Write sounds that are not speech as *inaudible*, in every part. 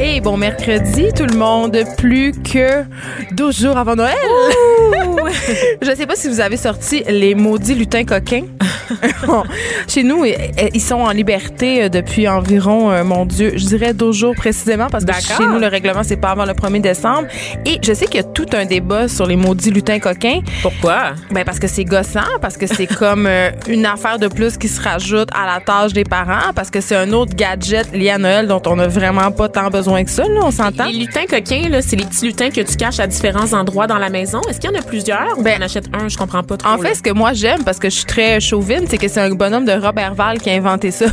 Hey, bon mercredi tout le monde, plus que 12 jours avant Noël. *laughs* Je sais pas si vous avez sorti les maudits lutins coquins. *laughs* Chez nous, ils sont en liberté euh, depuis environ, euh, mon Dieu, je dirais 12 jours précisément parce que chez nous, le règlement, c'est pas avant le 1er décembre. Et je sais qu'il y a tout un débat sur les maudits lutins coquins. Pourquoi? Ben parce que c'est gossant, parce que c'est *laughs* comme euh, une affaire de plus qui se rajoute à la tâche des parents, parce que c'est un autre gadget lié à Noël dont on n'a vraiment pas tant besoin que ça, là, on s'entend. Les lutins coquins, là, c'est les petits lutins que tu caches à différents endroits dans la maison. Est-ce qu'il y en a plusieurs? Ben, on achète un, je comprends pas trop. En fait, ce que moi j'aime, parce que je suis très chauvine, c'est que c'est un bonhomme de Robert Val qui a inventé ça.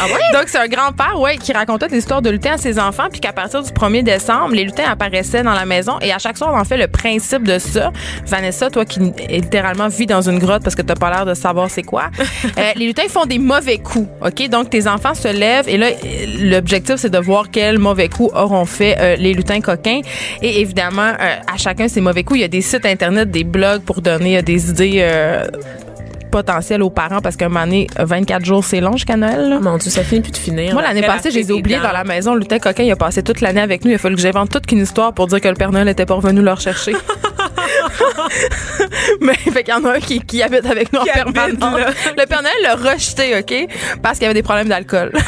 ah ouais? *laughs* Donc, c'est un grand-père, ouais, qui racontait des histoires de lutins à ses enfants, puis qu'à partir du 1er décembre, les lutins apparaissaient dans la maison et à chaque soir, on en fait le principe de ça. Vanessa, toi qui littéralement vis dans une grotte parce que t'as pas l'air de savoir c'est quoi, *laughs* euh, les lutins font des mauvais coups, OK? Donc, tes enfants se lèvent et là, l'objectif, c'est de voir quels mauvais coups auront fait euh, les lutins coquins. Et évidemment, euh, à chacun ses mauvais coups, il y a des sites Internet, des blogs pour donner des idées potentiel aux parents parce qu'un moment donné, 24 jours, c'est long jusqu'à Noël. Là. Mon Dieu, ça finit plus de finir. Moi, l'année passée, je les ai oubliés dans la maison. Le lutin coquin, il a passé toute l'année avec nous. Il a fallu que j'invente toute une histoire pour dire que le Père Noël n'était pas revenu leur chercher. *laughs* *laughs* Mais fait qu'il y en a un qui, qui habite avec nous en permanence. Le Père Noël l'a rejeté, OK? Parce qu'il y avait des problèmes d'alcool. *laughs*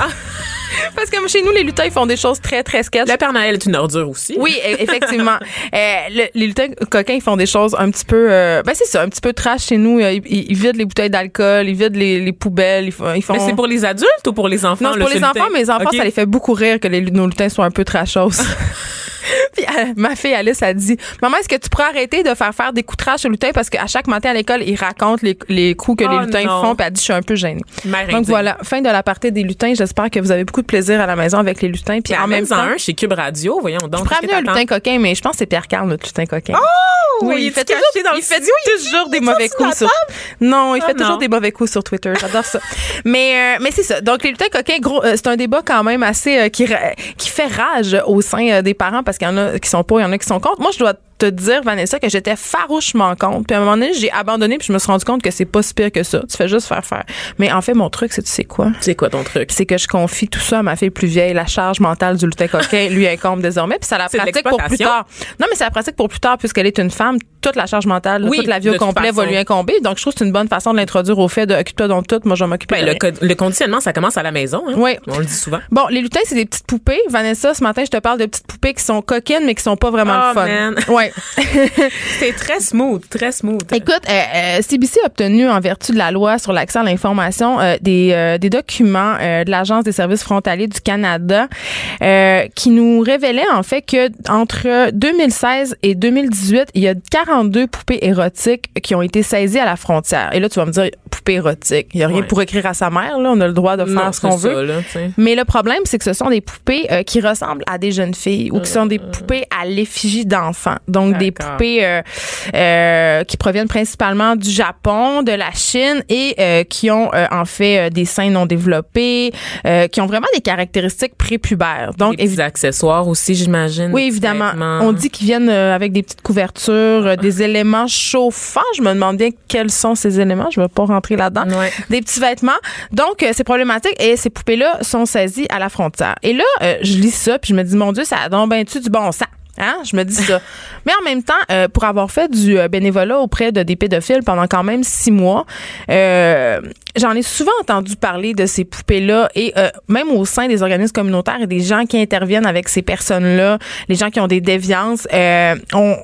*laughs* Parce que chez nous, les lutins, ils font des choses très, très sketch. Le Père Noël est une ordure aussi. Oui, e, effectivement. *laughs* euh, le, les lutins coquins, ils font des choses un petit peu... Euh, ben c'est ça, un petit peu trash chez nous. Ils, ils, vident les bouteilles d'alcool, ils vident les, les poubelles. Ils font, ils font... Mais c'est pour les adultes ou pour les enfants? Non, c'est pour les enfants. Mais les enfants, okay. ça les fait beaucoup rire que les, nos lutins soient un peu trashos. *laughs* Puis euh, ma fille Alice a dit Maman, est-ce que tu pourrais arrêter de faire faire des coups de trash aux lutins parce qu'à chaque matin à l'école, ils racontent les, les coups que oh les lutins non. font. Puis elle dit Je suis un peu gênée. Mère Donc voilà, fin de la partie des lutins. J'espère que vous avez beaucoup de plaisir à la maison avec les lutins. Puis en même temps, un chez Cube Radio, voyons donc. Je prends un lutin coquin, mais je pense que c'est Pierre Carl, notre lutin coquin. Oh! Oui, il, il fait, toujours, toujours, il fait toujours des mauvais coups sur. Non, il Oh fait toujours des mauvais coups sur Twitter. J'adore ça. *laughs* Mais euh, mais c'est ça. Donc les lutins coquins, gros, euh, c'est un débat quand même assez qui qui fait rage au sein des parents parce qu'il y en a qui sont pour, il y en a qui sont contre. Moi, je dois te dire, Vanessa, que j'étais farouchement contre. Puis à un moment donné, j'ai abandonné puis je me suis rendu compte que c'est pas si pire que ça. Tu fais juste faire faire. Mais en fait, mon truc, c'est tu sais quoi? C'est quoi ton truc? C'est que je confie tout ça à ma fille plus vieille. La charge mentale du lutin coquin *laughs* lui incombe désormais. Puis ça la pratique pour plus tard. Non, mais c'est la pratique pour plus tard puisqu'elle est une femme. Toute la charge mentale, Oui, toute la vie au complet va lui incomber. Donc, je trouve que c'est une bonne façon de l'introduire au fait de occupe-toi donc de tout. Moi, je vais m'occuper Ben, de le, co- le conditionnement, ça commence à la maison. Hein? Oui. On le dit souvent. Bon, les lutins, c'est des petites poupées. Vanessa, ce matin, je te parle de petites poupées qui sont coquines, mais qui sont pas vraiment Oh, le fun. man. Ouais. *laughs* C'est très smooth, très smooth. Écoute, euh, euh, CBC a obtenu, en vertu de la loi sur l'accès à l'information, euh, des, euh, des documents euh, de l'Agence des services frontaliers du Canada euh, qui nous révélaient en fait que entre 2016 et 2018, il y a 42 poupées érotiques qui ont été saisies à la frontière. Et là, tu vas me dire, érotiques, il y a rien Ouais. pour écrire à sa mère, là, on a le droit de faire Non, ce qu'on veut. là. Mais le problème, c'est que ce sont des poupées euh, qui ressemblent à des jeunes filles ou qui sont des poupées à l'effigie d'enfants. Donc, des poupées euh, euh, qui proviennent principalement du Japon, de la Chine et euh, qui ont euh, en fait euh, des seins non développés, euh, qui ont vraiment des caractéristiques prépubères. Donc, Des accessoires aussi, j'imagine. oui, évidemment. vêtements. On dit qu'ils viennent euh, avec des petites couvertures, euh, des *laughs* éléments chauffants. Je me demande bien quels sont ces éléments. Je ne vais pas rentrer là-dedans. Ouais. Des petits vêtements. Donc, euh, c'est problématique. Et ces poupées-là sont saisies à la frontière. Et là, euh, je lis ça, puis je me dis, mon Dieu, ça a donc ben tu du bon sens. Hein? Je me dis ça. *laughs* Mais en même temps, euh, pour avoir fait du bénévolat auprès de des pédophiles pendant quand même six mois, euh, j'en ai souvent entendu parler de ces poupées-là et euh, même au sein des organismes communautaires et des gens qui interviennent avec ces personnes-là, les gens qui ont des déviances, euh, on,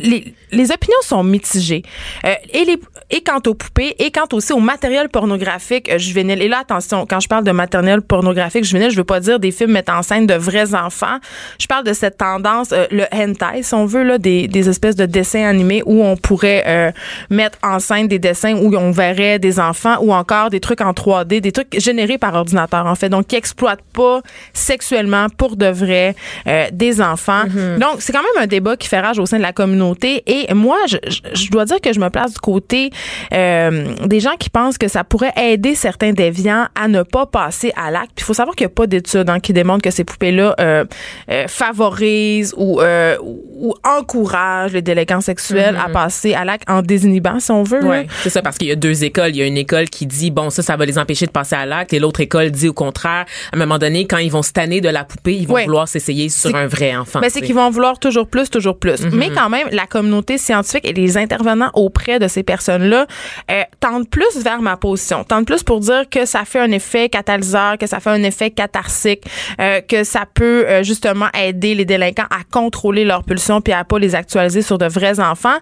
les, les opinions sont mitigées. Euh, et, les, et quant aux poupées et quant aussi au matériel pornographique euh, juvénile. Et là, attention, quand je parle de matériel pornographique juvénile, je veux pas dire des films mettant en scène de vrais enfants. Je parle de cette tendance, euh, le hentai, si on veut, là, des, des espèces de dessins animés où on pourrait euh, mettre en scène des dessins où on verrait des enfants ou encore des trucs en 3D, des trucs générés par ordinateur, en fait. Donc, qui exploitent pas sexuellement pour de vrai euh, des enfants. Mm-hmm. Donc, c'est quand même un débat qui fait rage au sein de la communauté. Et moi, je, je- je dois dire que je me place du côté euh, des gens qui pensent que ça pourrait aider certains déviants à ne pas passer à l'acte. Puis il faut savoir qu'il n'y a pas d'études hein, qui démontrent que ces poupées-là euh, euh, favorisent ou, euh, ou encouragent les délinquants sexuels à passer à l'acte en désinhibant, si on veut. Ouais, c'est ça parce qu'il y a deux écoles. Il y a une école qui dit bon ça ça va les empêcher de passer à l'acte et l'autre école dit au contraire. À un moment donné, quand ils vont se tanner de la poupée, ils vont vouloir s'essayer sur un vrai enfant. Ben, c'est qu'ils vont vouloir toujours plus, toujours plus. Mm-hmm. Mais quand même, la communauté scientifique et les intervenants auprès de ces personnes-là euh, tendent plus vers ma position, tendent plus pour dire que ça fait un effet catalyseur, que ça fait un effet catharsique, euh, que ça peut euh, justement aider les délinquants à contrôler leurs pulsions puis à pas les actualiser sur de vrais enfants.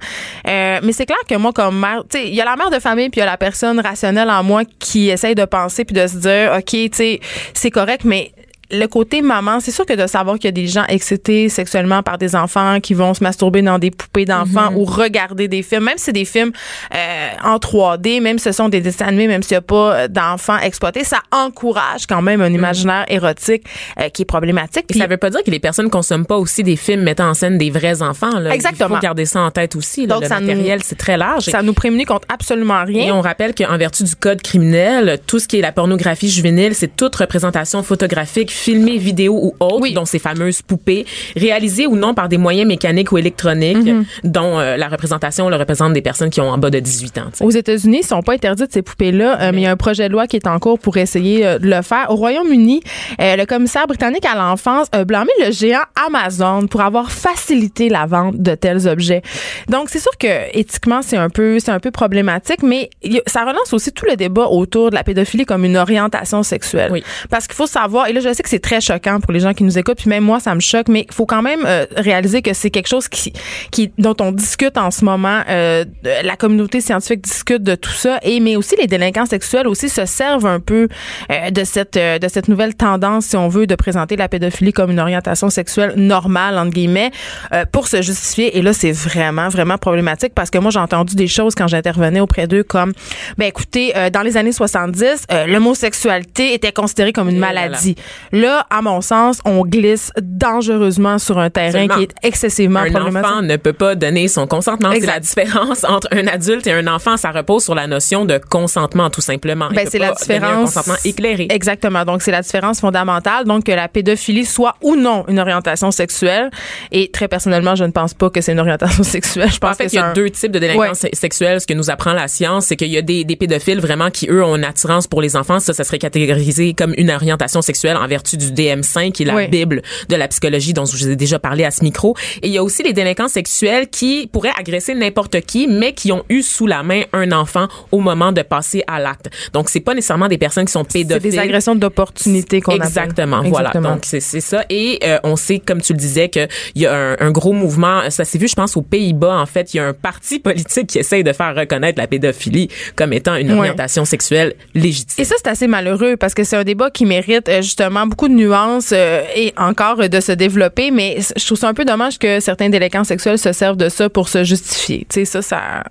Euh, mais c'est clair que moi, comme mère, tu sais, il y a la mère de famille puis il y a la personne rationnelle en moi qui essaye de penser puis de se dire, OK, tu sais, c'est correct, mais le côté maman, c'est sûr que de savoir qu'il y a des gens excités sexuellement par des enfants qui vont se masturber dans des poupées d'enfants Mhm. ou regarder des films, même si c'est des films euh, en 3D, même si ce sont des dessins animés, même s'il n'y a pas euh, d'enfants exploités, ça encourage quand même un imaginaire érotique euh, qui est problématique. Mhm. Et Puis- ça veut pas dire que les personnes consomment pas aussi des films mettant en scène des vrais enfants. Là. Exactement. Il faut garder ça en tête aussi. là. Donc, le ça nous- matériel, c'est très large. ça nous prémunit contre absolument rien. Et on rappelle qu'en vertu du code criminel, tout ce qui est la pornographie juvénile, c'est toute représentation photographique, filmée, vidéo ou autre, Oui. dont ces fameuses poupées, réalisées ou non par des moyens mécaniques ou électroniques, Mhm. dont euh, la représentation le représente des personnes qui ont en bas de 18 ans. Aux États-Unis, ils sont pas interdites ces poupées-là, euh, mais il y a un projet de loi qui est en cours pour essayer euh, de le faire. Au Royaume-Uni, le commissaire britannique à l'enfance a blâmé le géant Amazon pour avoir facilité la vente de tels objets. Donc c'est sûr que éthiquement c'est un peu c'est un peu problématique, mais ça relance aussi tout le débat autour de la pédophilie comme une orientation sexuelle. Oui. Parce qu'il faut savoir, et là je sais que c'est très choquant pour les gens qui nous écoutent, puis même moi ça me choque, mais il faut quand même euh, réaliser que c'est quelque chose qui, qui dont on discute en ce moment. Euh, la communauté scientifique discute de tout ça, et mais aussi les délinquants sexuels aussi se servent un peu euh, de cette euh, de cette nouvelle tendance, si on veut, de présenter la pédophilie comme une orientation sexuelle normale entre guillemets euh, pour se justifier. Et là c'est vraiment vraiment problématique parce que moi j'ai entendu des choses quand j'intervenais auprès d'eux comme ben écoutez euh, dans les années 70 euh, l'homosexualité était considérée comme une maladie. Là, à mon sens, on glisse dangereusement sur un terrain Absolument. qui est excessivement Un problématique. enfant ne peut pas donner son consentement. C'est la différence entre un adulte et un enfant. Ça repose sur la notion de consentement, tout simplement. Ben, c'est la différence. Un consentement éclairé. Exactement. Donc, c'est la différence fondamentale. Donc, que la pédophilie soit ou non une orientation sexuelle. Et très personnellement, je ne pense pas que c'est une orientation *laughs* sexuelle. Je pense En fait, que il y a un- deux types de délinquance Ouais. se- sexuelle. Ce que nous apprend la science, c'est qu'il y a des, des pédophiles vraiment qui, eux, ont une attirance pour les enfants. Ça, ça serait catégorisé comme une orientation sexuelle en vertu du DM5, qui est la Oui. bible de la psychologie dont je vous ai déjà parlé à ce micro. Et il y a aussi les délinquants sexuels qui pourraient agresser n'importe qui, mais qui ont eu sous la main un enfant au moment de passer à l'acte. Donc, c'est pas nécessairement des personnes qui sont c'est pédophiles. des agressions d'opportunité qu'on appelle. Exactement, voilà. Donc c'est c'est ça et euh, on sait comme tu le disais que il y a un, un gros mouvement, ça s'est vu je pense aux Pays-Bas en fait, il y a un parti *laughs* politique qui essaye de faire reconnaître la pédophilie comme étant une orientation sexuelle légitime. Et ça, c'est assez malheureux parce que c'est un débat qui mérite euh, justement beaucoup de nuances euh, et encore euh, de se développer. Mais je trouve ça un peu dommage que certains délinquants sexuels se servent de ça pour se justifier. Tu sais, ça, ça,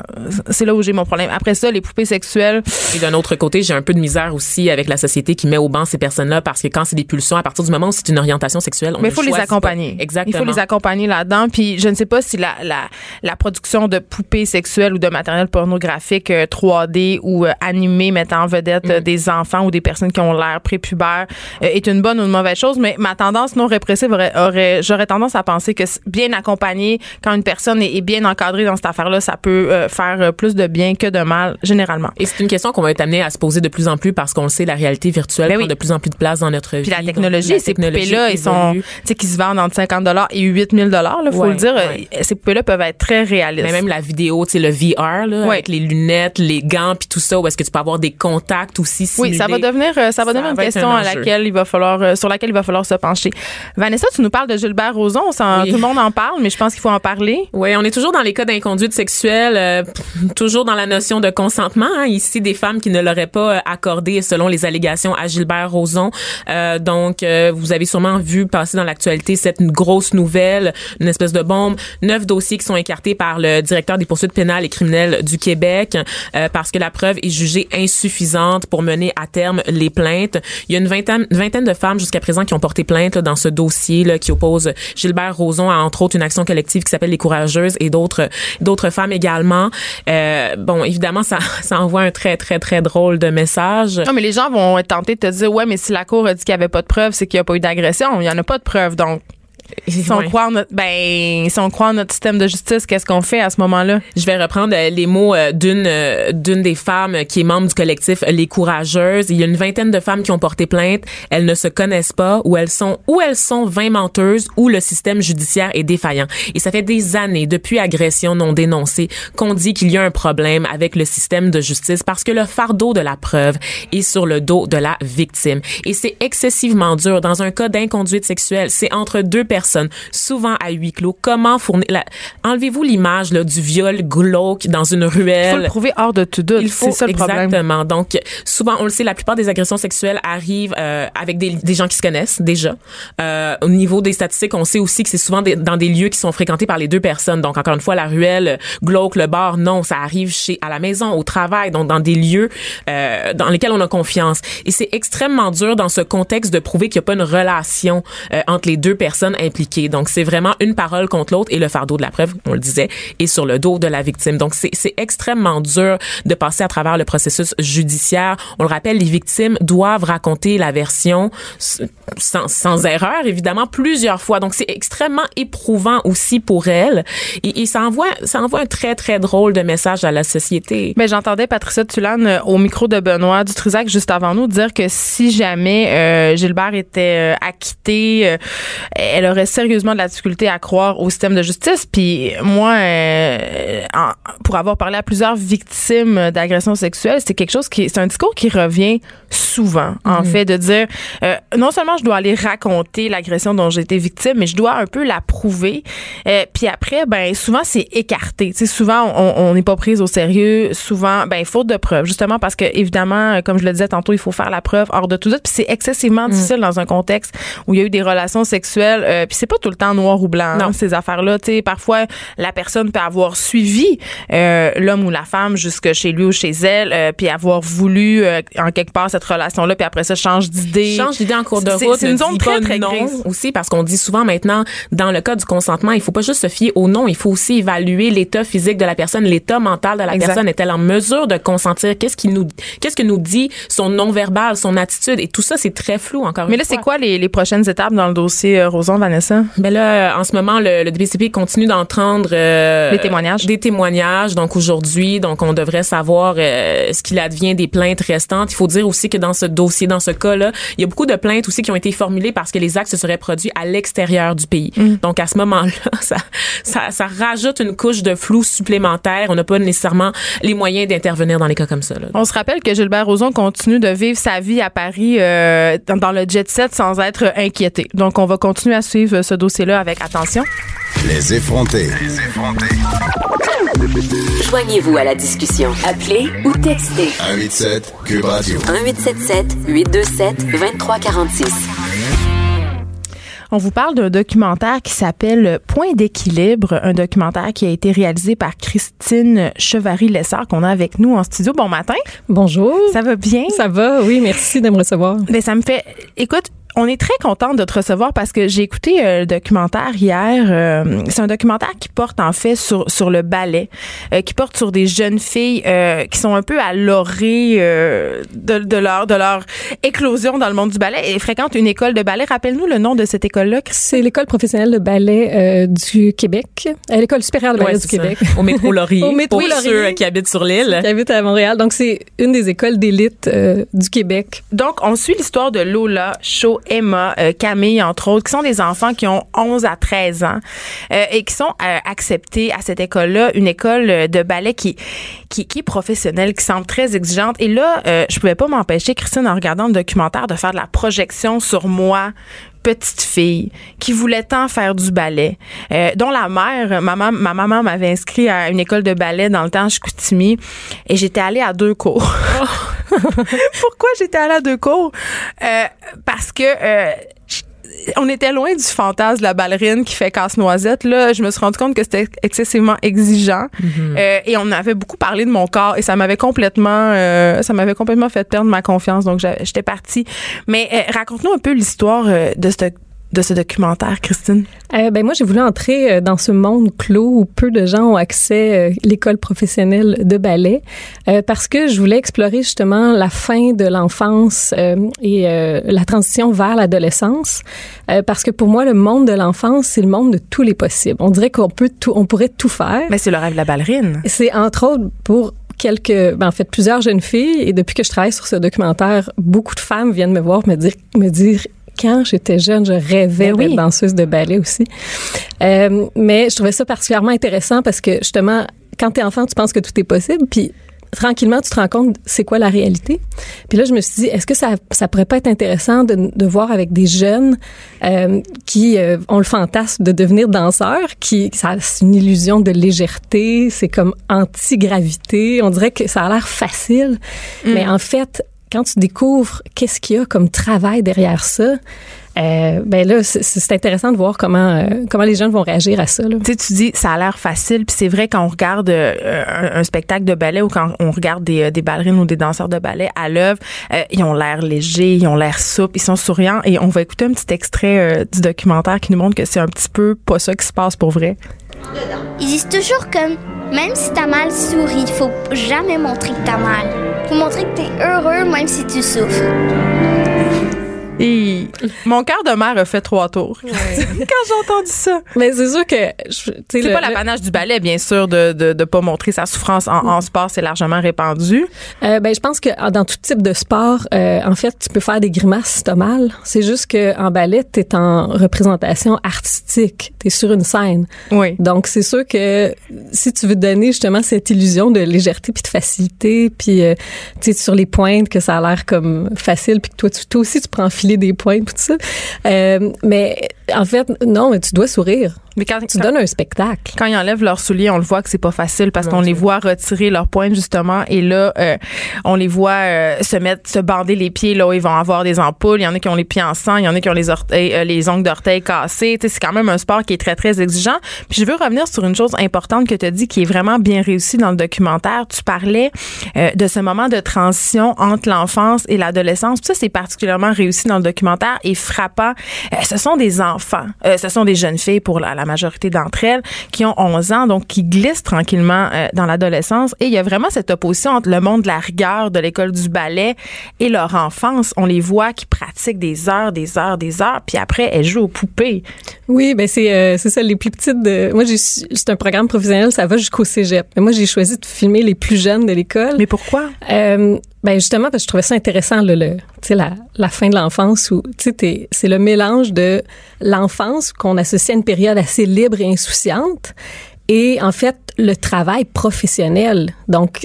c'est là où j'ai mon problème. Après ça, les poupées sexuelles, Et d'un autre côté, j'ai un peu de misère aussi avec la société qui met au banc ces personnes-là parce que quand c'est des pulsions, à partir du moment où c'est une orientation sexuelle, on mais il faut les pas. accompagner. Exactement. Il faut les accompagner là-dedans. Puis je ne sais pas si la, la, la production de poupées sexuelles ou de matériel pornographique euh, 3D ou euh, animé mettant en vedette Mm. euh, des enfants ou des personnes qui ont l'air prépubères euh, est une bonne bonne ou une mauvaise chose, mais ma tendance non répressive aurait, aurait j'aurais tendance à penser que bien accompagné, quand une personne est, est bien encadrée dans cette affaire-là, ça peut euh, faire euh, plus de bien que de mal, généralement. Et c'est une question qu'on va être amené à se poser de plus en plus parce qu'on le sait, la réalité virtuelle Ben oui. prend de plus en plus de place dans notre vie. Puis la technologie, ces poupées-là, ils sont, tu sais, qui se vendent entre 50 et 8000 dollars, faut Ouais, le dire. ouais. Ces poupées-là peuvent être très réalistes. Mais même la vidéo, tu sais, le VR, là, Ouais. avec les lunettes, les gants, puis tout ça, où est-ce que tu peux avoir des contacts aussi Oui, ça va devenir, euh, ça va Ça devenir une va question un à laquelle il va falloir, euh, sur laquelle il va falloir se pencher. Vanessa, tu nous parles de Gilbert Rozon. Oui. Tout le monde en parle, mais je pense qu'il faut en parler. Oui, on est toujours dans les cas d'inconduite sexuelle, euh, toujours dans la notion de consentement. hein. Ici, des femmes qui ne l'auraient pas euh, accordé selon les allégations à Gilbert Rozon. Euh, donc, euh, vous avez sûrement vu passer dans l'actualité cette grosse nouvelle, une espèce de bombe. Neuf dossiers qui sont écartés par le directeur des poursuites pénales et criminelles du Québec parce que la preuve est jugée insuffisante pour mener à terme les plaintes. Il y a une vingtaine, une vingtaine de femmes jusqu'à présent qui ont porté plainte là, dans ce dossier là, qui oppose Gilbert Rozon à entre autres une action collective qui s'appelle les Courageuses et d'autres d'autres femmes également. Euh, bon, évidemment, ça, *laughs* ça envoie un très très très drôle de message. Non, mais les gens vont être tentés de te dire, ouais, mais si la cour a dit qu'il n'y avait pas de preuves, c'est qu'il n'y a pas eu d'agression. Il n'y en a pas de preuves. Donc, si on Ouais. croit en notre, ben, si on croit en notre système de justice, qu'est-ce qu'on fait à ce moment-là? Je vais reprendre euh, les mots euh, d'une euh, d'une des femmes qui est membre du collectif Les Courageuses. Il y a une vingtaine de femmes qui ont porté plainte. Elles ne se connaissent pas ou elles sont ou elles sont vain menteuses ou le système judiciaire est défaillant. Et ça fait des années depuis agression non dénoncée qu'on dit qu'il y a un problème avec le système de justice parce que le fardeau de la preuve est sur le dos de la victime. Et c'est excessivement dur dans un cas d'inconduite sexuelle. C'est entre deux personnes, souvent à huis clos. Comment fournir la... Enlevez-vous l'image là, du viol glauque dans une Il faut ruelle. le prouver hors de tout doute. Il faut c'est ça le problème. exactement. Donc souvent on le sait, la plupart des agressions sexuelles arrivent euh, avec des, des gens qui se connaissent déjà. Euh, au niveau des statistiques, on sait aussi que c'est souvent des- dans des lieux qui sont fréquentés par les deux personnes. Donc encore une fois, la ruelle, glauque, le bar, non, ça arrive chez à la maison, au travail, donc dans des lieux euh, dans lesquels on a confiance. Et c'est extrêmement dur dans ce contexte de prouver qu'il n'y a pas une relation euh, entre les deux personnes Donc c'est vraiment une parole contre l'autre et le fardeau de la preuve, on le disait, est sur le dos de la victime. Donc c'est extrêmement dur de passer à travers le processus judiciaire. On le rappelle, les victimes doivent raconter la version sans, sans erreur, évidemment, plusieurs fois. Donc c'est extrêmement éprouvant aussi pour elles et, ça envoie ça envoie un très très drôle de message à la société. Ben, j'entendais Patricia Tulane euh, au micro de Benoît Dutrisac juste avant nous dire que si jamais euh, Gilbert était euh, acquitté, elle aurait sérieusement de la difficulté à croire au système de justice. Puis moi, euh, en- pour avoir parlé à plusieurs victimes d'agressions sexuelles, c'est quelque chose qui, c'est un discours qui revient souvent, en fait, de dire euh, non seulement je dois aller raconter l'agression dont j'ai été victime, mais je dois un peu la prouver. Euh, puis après, ben souvent c'est écarté. Tu sais, souvent on n'est pas prise au sérieux. Souvent, ben faute de preuves, justement parce que évidemment, comme je le disais tantôt, il faut faire la preuve hors de tout doute. Puis c'est excessivement difficile dans un contexte où il y a eu des relations sexuelles. Euh, puis c'est pas tout le temps noir ou blanc Non. hein, ces affaires-là. Tu sais, parfois la personne peut avoir suivi euh, l'homme ou la femme jusque chez lui ou chez elle, euh, puis avoir voulu euh, en quelque part cette relation-là, puis après ça change d'idée. change d'idée en cours de route. C'est une ne zone très très non grise. aussi parce qu'on dit souvent maintenant dans le cas du consentement, il faut pas juste se fier au non, il faut aussi évaluer l'état physique de la personne, l'état mental de la Exact. personne. Est-elle en mesure de consentir? Qu'est-ce qui nous, qu'est-ce que nous dit son non verbal, son attitude? Et tout ça, c'est très flou encore. Mais une là, c'est quoi les, les prochaines étapes dans le dossier euh, Roson, Vanessa? Ben là, en ce moment, le, le DPCP continue d'entendre euh, Des témoignages. Des témoignages. Donc aujourd'hui, donc on devrait savoir euh, ce qu'il advient des plaintes restantes. Il faut dire aussi que dans ce dossier, dans ce cas-là, il y a beaucoup de plaintes aussi qui ont été formulées parce que les actes se seraient produits à l'extérieur du pays. Mm. Donc à ce moment-là, *laughs* ça, ça, ça rajoute une couche de flou supplémentaire. On n'a pas nécessairement les moyens d'intervenir dans les cas comme ça. Là. On se rappelle que Gilbert Rozon continue de vivre sa vie à Paris euh, dans, dans le jet set sans être inquiété. Donc, on va continuer à suivre ce dossier-là avec attention. Les effrontés. Joignez-vous à la discussion. Appelez ou textez 187 Cube Radio. 1877 827 2346. On vous parle d'un documentaire qui s'appelle Point d'équilibre, un documentaire qui a été réalisé par Christine Chevary-Lessard qu'on a avec nous en studio. Bon matin. Bonjour. Ça va bien? Ça va, oui, merci de me recevoir. Ben, ça me fait. Écoute, on est très contente de te recevoir parce que j'ai écouté euh, le documentaire hier. Euh, c'est un documentaire qui porte en fait sur sur le ballet, euh, qui porte sur des jeunes filles euh, qui sont un peu à l'orée euh, de, de leur de leur éclosion dans le monde du ballet et fréquentent une école de ballet. Rappelle-nous le nom de cette école-là. C'est l'école professionnelle de ballet euh, du Québec, euh, l'école supérieure de ballet Ouais, du ça. Québec. Au métro *laughs* Laurier. Au métro pour Laurier. ceux qui habitent sur l'île. qui habite à Montréal. Donc, c'est une des écoles d'élite euh, du Québec. Donc, on suit l'histoire de Lola, Emma, euh, Camille, entre autres, qui sont des enfants qui ont 11 à 13 ans euh, et qui sont euh, acceptés à cette école-là, une école de ballet qui, qui, qui est professionnelle, qui semble très exigeante. Et là, je pouvais pas m'empêcher, Christine, en regardant le documentaire, de faire de la projection sur moi, petite fille qui voulait tant faire du ballet, euh, dont la mère, maman, ma maman m'avait inscrit à une école de ballet dans le temps à Chicoutimi et j'étais allée à deux cours. *laughs* Pourquoi j'étais allée à deux cours? Euh, que euh, on était loin du fantasme de la ballerine qui fait casse-noisette. Là, je me suis rendu compte que c'était excessivement exigeant. Euh, et on avait beaucoup parlé de mon corps et ça m'avait complètement, euh, ça m'avait complètement fait perdre ma confiance. Donc, j'étais partie. Mais euh, raconte-nous un peu l'histoire de ce de ce documentaire, Christine? Euh, ben moi, j'ai voulu entrer euh, dans ce monde clos où peu de gens ont accès à l'école professionnelle de ballet euh, parce que je voulais explorer justement la fin de l'enfance euh, et euh, la transition vers l'adolescence euh, parce que pour moi, le monde de l'enfance, c'est le monde de tous les possibles. On dirait qu'on peut tout, on pourrait tout faire. Mais c'est le rêve de la ballerine. C'est entre autres pour quelques, ben en fait plusieurs jeunes filles et depuis que je travaille sur ce documentaire, beaucoup de femmes viennent me voir me dire me dire quand j'étais jeune, je rêvais Ben oui. d'être danseuse de ballet aussi. Euh, mais je trouvais ça particulièrement intéressant parce que justement, quand t'es enfant, tu penses que tout est possible, puis tranquillement, tu te rends compte c'est quoi la réalité. Puis là, je me suis dit, est-ce que ça, ça pourrait pas être intéressant de, de voir avec des jeunes euh, qui euh, ont le fantasme de devenir danseurs, qui ça c'est une illusion de légèreté, c'est comme anti-gravité. On dirait que ça a l'air facile, mais en fait, quand tu découvres qu'est-ce qu'il y a comme travail derrière ça, euh, ben là, c'est- intéressant de voir comment euh, comment les jeunes vont réagir à ça. Là. Tu sais, tu dis ça a l'air facile, puis c'est vrai quand on regarde euh, un, un spectacle de ballet ou quand on regarde des, euh, des ballerines ou des danseurs de ballet à l'œuvre, euh, ils ont l'air légers, ils ont l'air souples, ils sont souriants et on va écouter un petit extrait euh, du documentaire qui nous montre que c'est un petit peu pas ça qui se passe pour vrai. Ils disent toujours comme même si t'as mal, souris. Faut jamais montrer que t'as mal. Faut montrer que t'es heureux même si tu souffres. Et mon cœur de mère a fait trois tours *laughs* quand j'ai entendu ça. Mais c'est sûr que C'est pas l'apanage du ballet, bien sûr, de de, de pas montrer sa souffrance en, en sport, c'est largement répandu. Euh, ben, je pense que ah, dans tout type de sport, euh, en fait, tu peux faire des grimaces si t'as mal. C'est juste que en ballet, t'es en représentation artistique. T'es sur une scène. Oui. Donc, c'est sûr que si tu veux donner justement cette illusion de légèreté puis de facilité, puis euh, tu sais sur les pointes que ça a l'air comme facile, puis que toi, tu, toi aussi tu prends des pointes tout ça. Euh, mais en fait, non, mais tu dois sourire. Mais quand, Tu quand- donnes un spectacle. quand ils enlèvent leurs souliers, on le voit que c'est pas facile parce qu'on les voit retirer leurs pointes justement et là euh, on les voit euh, se mettre se bander les pieds là où ils vont avoir des ampoules, il y en a qui ont les pieds en sang, il y en a qui ont les orteils euh, les ongles d'orteils cassés, c'est quand même un sport qui est très très exigeant. Puis je veux revenir sur une chose importante que tu as dit qui est vraiment bien réussie dans le documentaire, tu parlais euh, de ce moment de transition entre l'enfance et l'adolescence. Ça c'est particulièrement réussi dans le documentaire et frappant. Euh, ce sont des enfants, euh, ce sont des jeunes filles pour la, la majorité d'entre elles qui ont 11 ans, donc qui glissent tranquillement euh, dans l'adolescence. Et il y a vraiment cette opposition entre le monde de la rigueur de l'école du ballet et leur enfance. On les voit qui pratiquent des heures, des heures, des heures, puis après elles jouent aux poupées. Oui, ben c'est euh, c'est ça les plus petites de moi c'est un programme professionnel, ça va jusqu'au cégep. Mais moi j'ai choisi de filmer les plus jeunes de l'école. Mais pourquoi? Ben justement parce que je trouvais ça intéressant le, le la, la fin de l'enfance où t'es- c'est le mélange de l'enfance qu'on associe à une période assez libre et insouciante et en fait le travail professionnel. Donc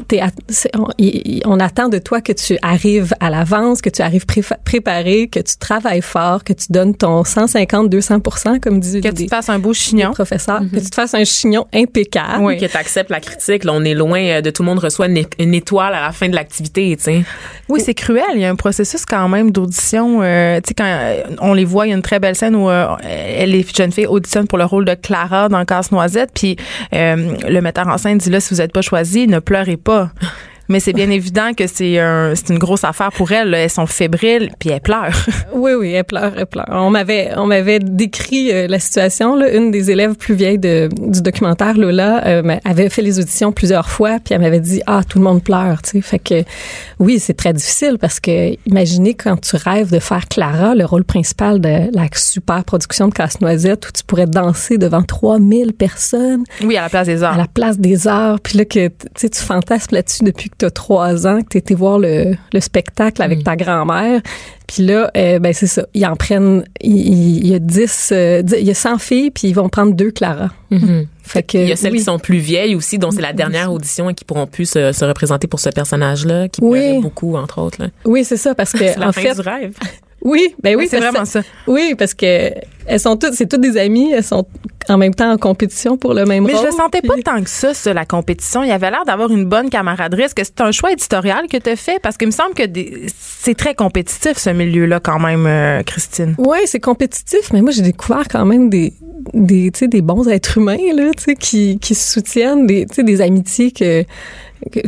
on, attend de toi que tu arrives à l'avance, que tu arrives préparé, que tu travailles fort, que tu donnes ton 150 200% comme disent Que tu te fasses un beau chignon. professeurs, que tu te fasses un chignon impeccable. Oui. Que tu acceptes la critique. Là, on est loin euh, de tout le monde reçoit une, étoile à la fin de l'activité, tu sais. Oui, c'est cruel. Il y a un processus quand même d'audition. Euh, tu sais, quand euh, on les voit, il y a une très belle scène où euh, les jeunes filles auditionnent pour le rôle de Clara dans Casse-Noisette. Puis euh, le metteur en scène dit là, si vous n'êtes pas choisi, ne pleurez pas. Mais c'est bien évident que c'est un, une grosse affaire pour elles. là. Elles sont fébriles, puis elles pleurent. *laughs* Oui, oui, elle pleure, elle pleure. On m'avait, on m'avait décrit euh, la situation. Là. Une des élèves plus vieilles de, du documentaire, Lola, euh, avait fait les auditions plusieurs fois, puis elle m'avait dit ah tout le monde pleure, tu sais. Fait que oui, c'est très difficile parce que imaginez quand tu rêves de faire Clara, le rôle principal de la super production de Casse-Noisette, où tu pourrais danser devant 3000 personnes Oui, à la place des à arts. la place des arts, puis là que tu sais tu fantasmes là-dessus depuis que tu as trois ans, que tu été voir le, le spectacle avec ta grand-mère, puis là euh, ben c'est ça, ils en prennent il, y a 10 euh, dix- il y a 100 filles puis ils vont prendre deux Clara. *laughs* Fait que Il y a celles oui. qui sont plus vieilles aussi, dont c'est la dernière audition et qui pourront plus se, se représenter pour ce personnage-là, qui Oui. beaucoup, entre autres. là. Oui, c'est ça parce que *laughs* C'est la en fin fait du rêve. Oui, ben oui, Oui, c'est vraiment ça. Oui, parce que elles sont toutes c'est toutes des amies, elles sont en même temps en compétition pour le même Mais rôle. je le sentais pas tant que ça, ça, la compétition. Il y avait l'air d'avoir une bonne camaraderie. Est-ce que c'est un choix éditorial que tu as fait? Parce qu'il me semble que des- c'est très compétitif, ce milieu-là, quand même, euh, Christine. Oui, c'est compétitif, mais moi j'ai découvert quand même des des tu sais des bons êtres humains là, tu sais qui qui se soutiennent, des tu sais des amitiés que-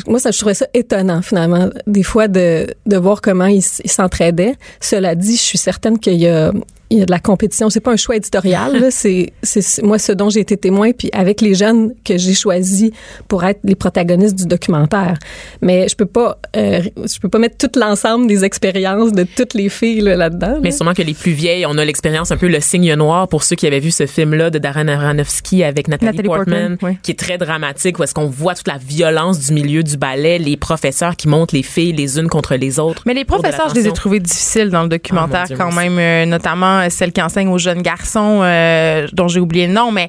moi ça je trouvais ça étonnant finalement des fois de de voir comment ils s'entraidaient. Cela dit, je suis certaine qu'il y a il y a de la compétition, c'est pas un choix éditorial, là, *laughs* c'est c'est moi ce dont j'ai été témoin puis avec les jeunes que j'ai choisis pour être les protagonistes du documentaire. Mais je peux pas euh, je peux pas mettre tout l'ensemble des expériences de toutes les filles là, là-dedans. Mais là. sûrement que les plus vieilles, on a l'expérience un peu le signe noir pour ceux qui avaient vu ce film-là de Darren Aronofsky avec Nathalie, Nathalie Portman, Portman, oui. qui est très dramatique, où est-ce qu'on voit toute la violence du milieu du ballet, les professeurs qui montent les filles les unes contre les autres. Mais les professeurs, je les ai trouvés difficiles dans le documentaire Ah, Dieu, quand même, euh, notamment celle qui enseigne aux jeunes garçons, euh, dont j'ai oublié le nom, mais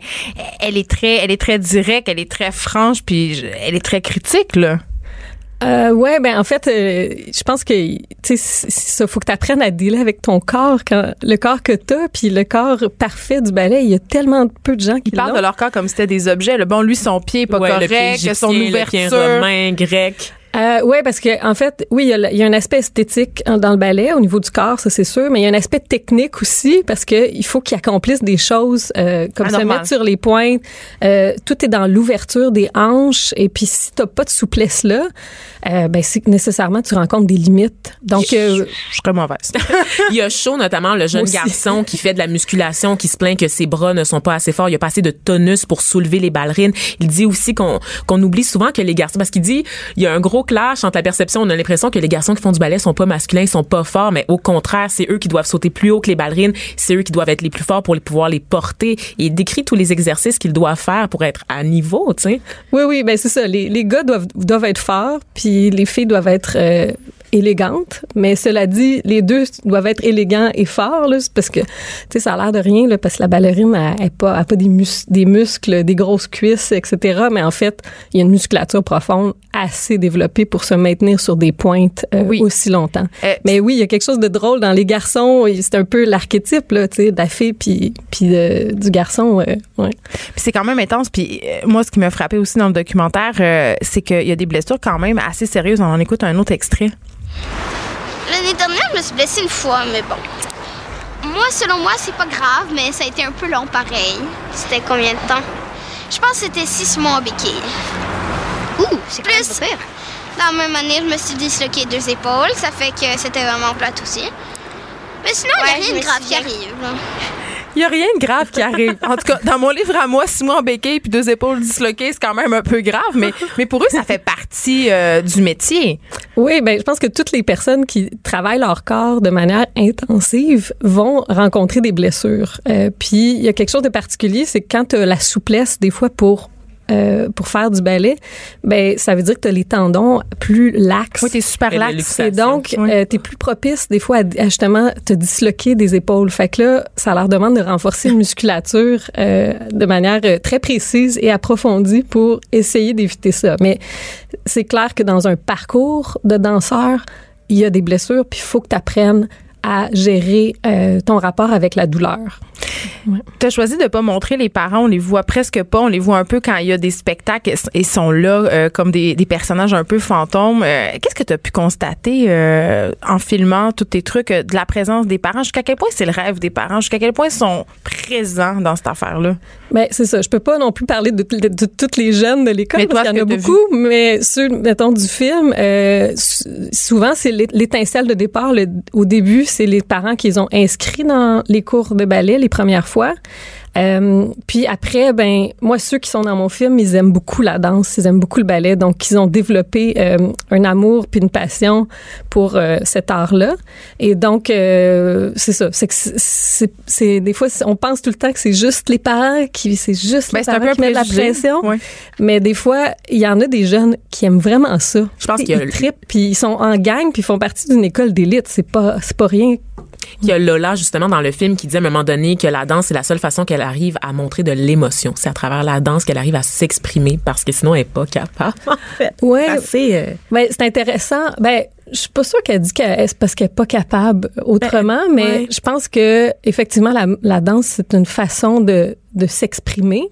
elle est très, elle est très directe, elle est très franche, puis je- elle est très critique là. Euh, ouais, ben en fait, euh, je pense que tu sais, ça, faut que tu apprennes à dealer avec ton corps, quand, le corps que t'as, puis le corps parfait du ballet. Il y a tellement peu de gens qui Ils parlent de leur corps comme si c'était des objets. Le bon, lui, son pied est pas Ouais, le pied correct, égyptien, son le pied ouverture. romain, grec. Euh, ouais, parce que en fait, oui, il y, a, le- il y a un aspect esthétique en- dans le ballet au niveau du corps, ça c'est sûr, mais il y a un aspect technique aussi parce que il faut qu'ils accomplissent des choses euh, comme se mettre sur les pointes. Euh, tout est dans l'ouverture des hanches et puis si t'as pas de souplesse là, euh, ben c'est que nécessairement tu rencontres des limites. Donc euh, Je serais mauvaise. *laughs* Il y a Shaw, notamment, le jeune garçon qui fait de la musculation, qui se plaint que ses bras ne sont pas assez forts. Il a pas assez de tonus pour soulever les ballerines. Il dit aussi qu'on qu'on oublie souvent que les garçons, parce qu'il dit, il y a un gros clash entre la perception, on a l'impression que les garçons qui font du ballet sont pas masculins, ils sont pas forts, mais au contraire, c'est eux qui doivent sauter plus haut que les ballerines, c'est eux qui doivent être les plus forts pour les pouvoir les porter. Et il décrit tous les exercices qu'ils doivent faire pour être à niveau, tu sais. Oui, oui, ben c'est ça. Les, les gars doivent, doivent être forts, puis les filles doivent être euh, élégantes. Mais cela dit, les deux doivent être élégants et forts, parce que, ça a l'air de rien, parce que la ballerine a, a pas, a pas des muscles, des grosses cuisses, etc. Mais en fait, il y a une musculature profonde assez développée pour se maintenir sur des pointes euh, Oui. aussi longtemps. Euh, Mais oui, il y a quelque chose de drôle dans les garçons. C'est un peu l'archétype, là, tu sais, de la fille puis, puis de- du garçon. euh, ouais. Puis c'est quand même intense. Puis euh, moi, ce qui m'a frappé aussi dans le documentaire, euh, c'est qu'il y a des blessures quand même assez sérieuses. On en écoute un autre extrait. L'année dernière, je me suis blessée une fois, mais bon. Moi, selon moi, c'est pas grave, mais ça a été un peu long pareil. C'était combien de temps? Je pense que c'était six mois en béquille. Ouh, c'est plus. Dans la même année, je me suis disloqué deux épaules. Ça fait que c'était vraiment plate aussi. Mais sinon, il n'y a rien de grave qui arrive. là. Il y a rien de grave qui arrive. En tout cas, dans mon livre à moi, six mois en béquille puis deux épaules disloquées, c'est quand même un peu grave. Mais, mais pour eux, ça fait partie euh, du métier. Oui, ben je pense que toutes les personnes qui travaillent leur corps de manière intensive vont rencontrer des blessures. Euh, puis il y a quelque chose de particulier, c'est que quand tu as la souplesse des fois pour euh, pour faire du ballet, ben ça veut dire que tu as les tendons plus laxes. Oui, t'es super Et la lax. luxation. Et donc, Oui. euh, t'es plus propice des fois à, à justement te disloquer des épaules. Fait que là, ça leur demande de renforcer une *laughs* musculature euh, de manière euh, très précise et approfondie pour essayer d'éviter ça. Mais c'est clair que dans un parcours de danseur, il y a des blessures, puis il faut que tu apprennes à gérer euh, ton rapport avec la douleur. Tu as choisi de pas montrer les parents, on les voit presque pas, on les voit un peu quand il y a des spectacles et ils sont là euh, comme des, des personnages un peu fantômes. Euh, Qu'est-ce que tu as pu constater euh, en filmant tous tes trucs de la présence des parents? Jusqu'à quel point c'est le rêve des parents? Jusqu'à quel point ils sont présents dans cette affaire-là? Ben, c'est ça. Je peux pas non plus parler de, de- de toutes les jeunes de l'école Mais parce qu'il y en a beaucoup, mais ceux, mettons, du film, souvent, c'est l'é- l'étincelle de départ. Le- au début, c'est les parents qui les ont inscrits dans les cours de ballet les premières fois. Euh, puis après, ben moi, ceux qui sont dans mon film, ils aiment beaucoup la danse, ils aiment beaucoup le ballet, donc ils ont développé euh, un amour puis une passion pour euh, cet art-là. Et donc, c'est ça. C'est que c'est- des fois, on pense tout le temps que c'est juste les parents qui, c'est juste Ben, les c'est un parents peu qui mettent la pression. Ouais. Mais des fois, il y en a des jeunes qui aiment vraiment ça. Je pense Ils qu'il y a- trippent, puis ils sont en gang, puis ils font partie d'une école d'élite. C'est pas, c'est pas rien. Il y a Lola, justement, dans le film, qui dit à un moment donné que la danse, c'est la seule façon qu'elle arrive à montrer de l'émotion. C'est à travers la danse qu'elle arrive à s'exprimer parce que sinon, elle n'est pas capable. En fait. Ouais. C'est assez, euh, Ben, c'est intéressant. Ben, je suis pas sûre qu'elle dit que c'est parce qu'elle est pas capable autrement, mais ouais. je pense que effectivement la, la danse c'est une façon de, de s'exprimer.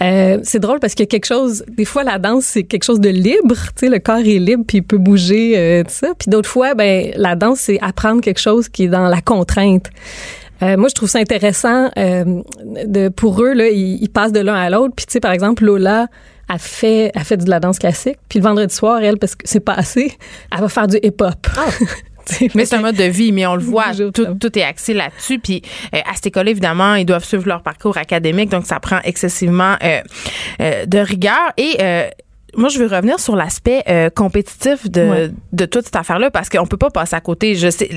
Euh, c'est drôle parce a quelque chose. Des fois, la danse c'est quelque chose de libre. Tu sais, le corps est libre puis il peut bouger, euh, tout ça. Puis d'autres fois, ben la danse c'est apprendre quelque chose qui est dans la contrainte. Euh, moi, je trouve ça intéressant. euh, de, pour eux, là, ils, ils passent de l'un à l'autre. Puis, tu sais, par exemple, Lola a fait, a fait de la danse classique. Puis le vendredi soir, elle, parce que c'est pas assez, *laughs* elle va faire du hip-hop. *laughs* Sais, Mais c'est un mode de vie, mais on le *laughs* voit, tout, tout est axé là-dessus. Puis euh, à cette école, évidemment, ils doivent suivre leur parcours académique, donc ça prend excessivement euh, euh, de rigueur. Et euh, moi, je veux revenir sur l'aspect euh, compétitif de, Ouais. de toute cette affaire-là parce qu'on peut pas passer à côté. Je sais,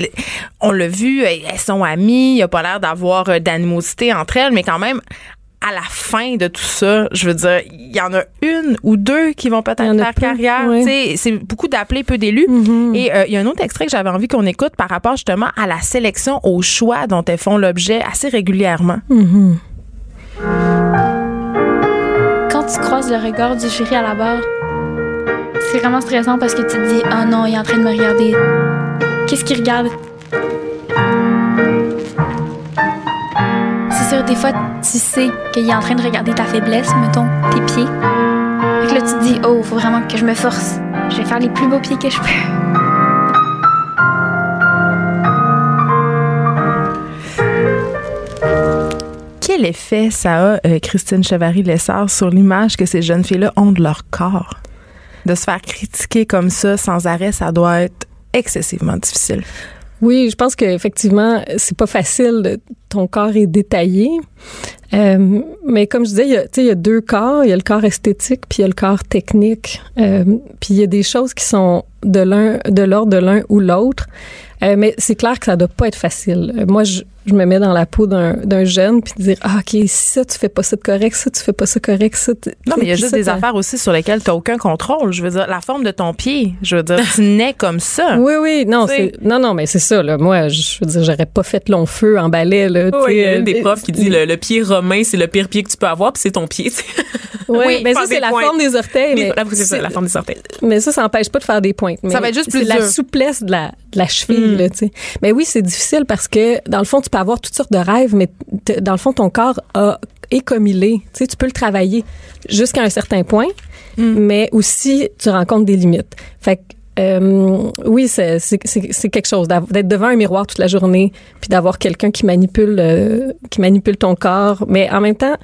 on l'a vu, elles sont amies, il n'y a pas l'air d'avoir d'animosité entre elles, mais quand même, à la fin de tout ça, je veux dire, il y en a une ou deux qui vont peut-être faire peu, carrière. ouais. Tu sais, C'est beaucoup d'appelés, peu d'élus. Mhm. Et euh, il y a un autre extrait que j'avais envie qu'on écoute par rapport justement à la sélection, au choix dont elles font l'objet assez régulièrement. Mhm. Quand tu croises le regard du jury à la barre, c'est vraiment stressant parce que tu te dis Oh non, il est en train de me regarder. Qu'est-ce qu'il regarde? Des fois, tu sais qu'il est en train de regarder ta faiblesse, mettons, tes pieds. Fait que là, tu te dis Oh, faut vraiment que je me force. Je vais faire les plus beaux pieds que je peux. Quel effet ça a, euh, Christine Chevary-Lessard, sur l'image que ces jeunes filles-là ont de leur corps? De se faire critiquer comme ça sans arrêt, ça doit être excessivement difficile. Oui, je pense qu'effectivement, c'est pas facile. Ton corps est détaillé. Euh, mais comme je disais, il y, a, il y a deux corps. Il y a le corps esthétique, puis il y a le corps technique. Euh, puis il y a des choses qui sont de l'un, de l'ordre de l'un ou l'autre. Euh, mais c'est clair que ça doit pas être facile. Euh, moi, je, je me mets dans la peau d'un, jeune, puis dire, ah, OK, ça, tu fais pas ça de correct, ça, tu fais pas ça correct, ça. Non, mais il y a juste des t'as- affaires aussi sur lesquelles tu n'as aucun contrôle. Je veux dire, la forme de ton pied, je veux dire, tu nais comme ça. *laughs* Oui, oui, non, non, non, mais c'est ça, là. Moi, je veux dire, j'aurais pas fait long feu en ballet, là. Oui, il y a une des profs qui dit le, le pied romain, c'est le pire pied que tu peux avoir, puis c'est ton pied. *laughs* Oui, mais ça, c'est la forme des orteils. Mais, là, c'est ça, la forme des orteils. mais ça, ça n'empêche pas de faire des pointes. Ça va être juste plus la souplesse de la, de la cheville, Mm. là, tu sais. Mais oui, c'est difficile parce que, dans le fond, tu peux avoir toutes sortes de rêves, mais dans le fond, ton corps a, est comme il est. Tu sais, tu peux le travailler jusqu'à un certain point, Mm. mais aussi, tu rencontres des limites. Fait que, euh, oui, c'est c'est- c'est- c'est quelque chose d'être devant un miroir toute la journée, puis d'avoir quelqu'un qui manipule euh, qui manipule ton corps, mais en même temps,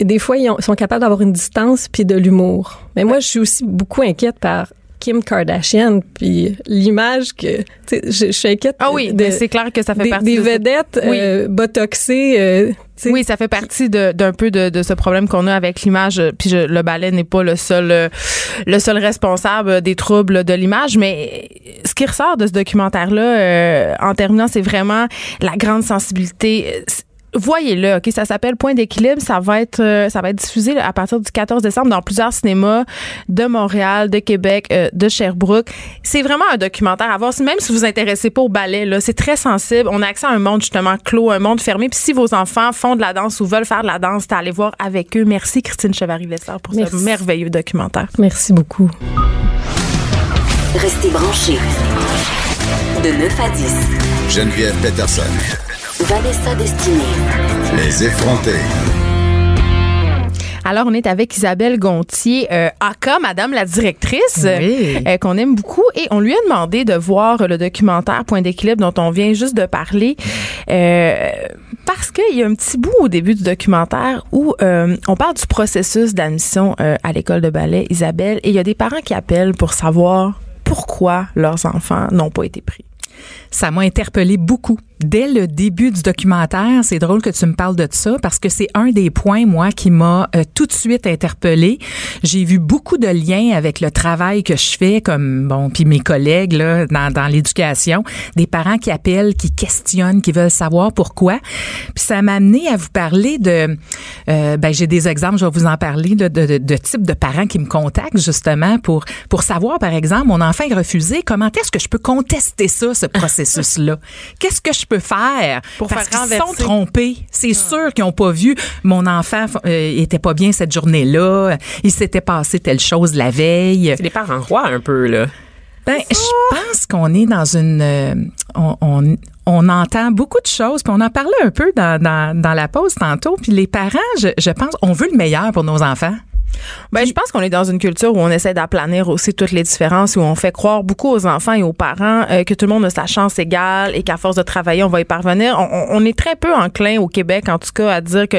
des fois ils, ont- ils sont capables d'avoir une distance puis de l'humour. Mais moi, je suis aussi beaucoup inquiète par Kim Kardashian puis l'image que je, je suis inquiète. Ah oui, c'est clair que ça fait des, partie des de vedettes Oui. euh, botoxées. euh. Oui, ça fait partie de- d'un peu de, de ce problème qu'on a avec l'image. Puis je- le ballet n'est pas le seul, euh, le seul responsable des troubles de l'image. Mais ce qui ressort de ce documentaire-là, euh, en terminant, c'est vraiment la grande sensibilité. Voyez-le, ok, ça s'appelle Point d'équilibre. Ça va être, euh, ça va être diffusé là, à partir du 14 décembre dans plusieurs cinémas de Montréal, de Québec, euh, de Sherbrooke. C'est vraiment un documentaire à voir. Même si vous vous intéressez pas au ballet, là, c'est très sensible. On a accès à un monde justement clos, un monde fermé. Puis si vos enfants font de la danse ou veulent faire de la danse, c'est à aller voir avec eux. Merci Christine Chevary-Lessard pour Merci. ce merveilleux documentaire. Merci beaucoup. Restez branchés. De 9 à 10. Geneviève Peterson. Vanessa Destinée. Les effrontés. Alors, on est avec Isabelle Gontier, euh, aka Madame la directrice, Oui. euh, qu'on aime beaucoup, et on lui a demandé de voir le documentaire Point d'équilibre dont on vient juste de parler. Euh, Parce qu'il y a un petit bout au début du documentaire où euh, on parle du processus d'admission euh, à l'école de ballet, Isabelle, et il y a des parents qui appellent pour savoir pourquoi leurs enfants n'ont pas été pris. Ça m'a interpellé beaucoup. Dès le début du documentaire, c'est drôle que tu me parles de ça parce que c'est un des points, moi, qui m'a euh, tout de suite interpellé. J'ai vu beaucoup de liens avec le travail que je fais, comme, bon, puis mes collègues, là, dans, l'éducation, des parents qui appellent, qui questionnent, qui veulent savoir pourquoi. Puis ça m'a amené à vous parler de, euh, ben, j'ai des exemples, je vais vous en parler, de, de, de, types de parents qui me contactent, justement, pour, pour savoir, par exemple, mon enfant est refusé, comment est-ce que je peux contester ça, ce processus-là? Qu'est-ce que je peux faire? Pour parce faire qu'ils sont renverser. trompés. C'est sûr qu'ils n'ont pas vu mon enfant euh, était pas bien cette journée-là. Il s'était passé telle chose la veille. C'est les parents rois un peu, là. Ben, je pense qu'on est dans une. euh, on, on, on entend beaucoup de choses, puis on en parlait un peu dans, dans, dans la pause tantôt. Puis les parents, je, je pense, on veut le meilleur pour nos enfants. Ben, je pense qu'on est dans une culture où on essaie d'aplanir aussi toutes les différences, où on fait croire beaucoup aux enfants et aux parents euh, que tout le monde a sa chance égale et qu'à force de travailler, on va y parvenir. On, est très peu enclin au Québec, en tout cas, à dire que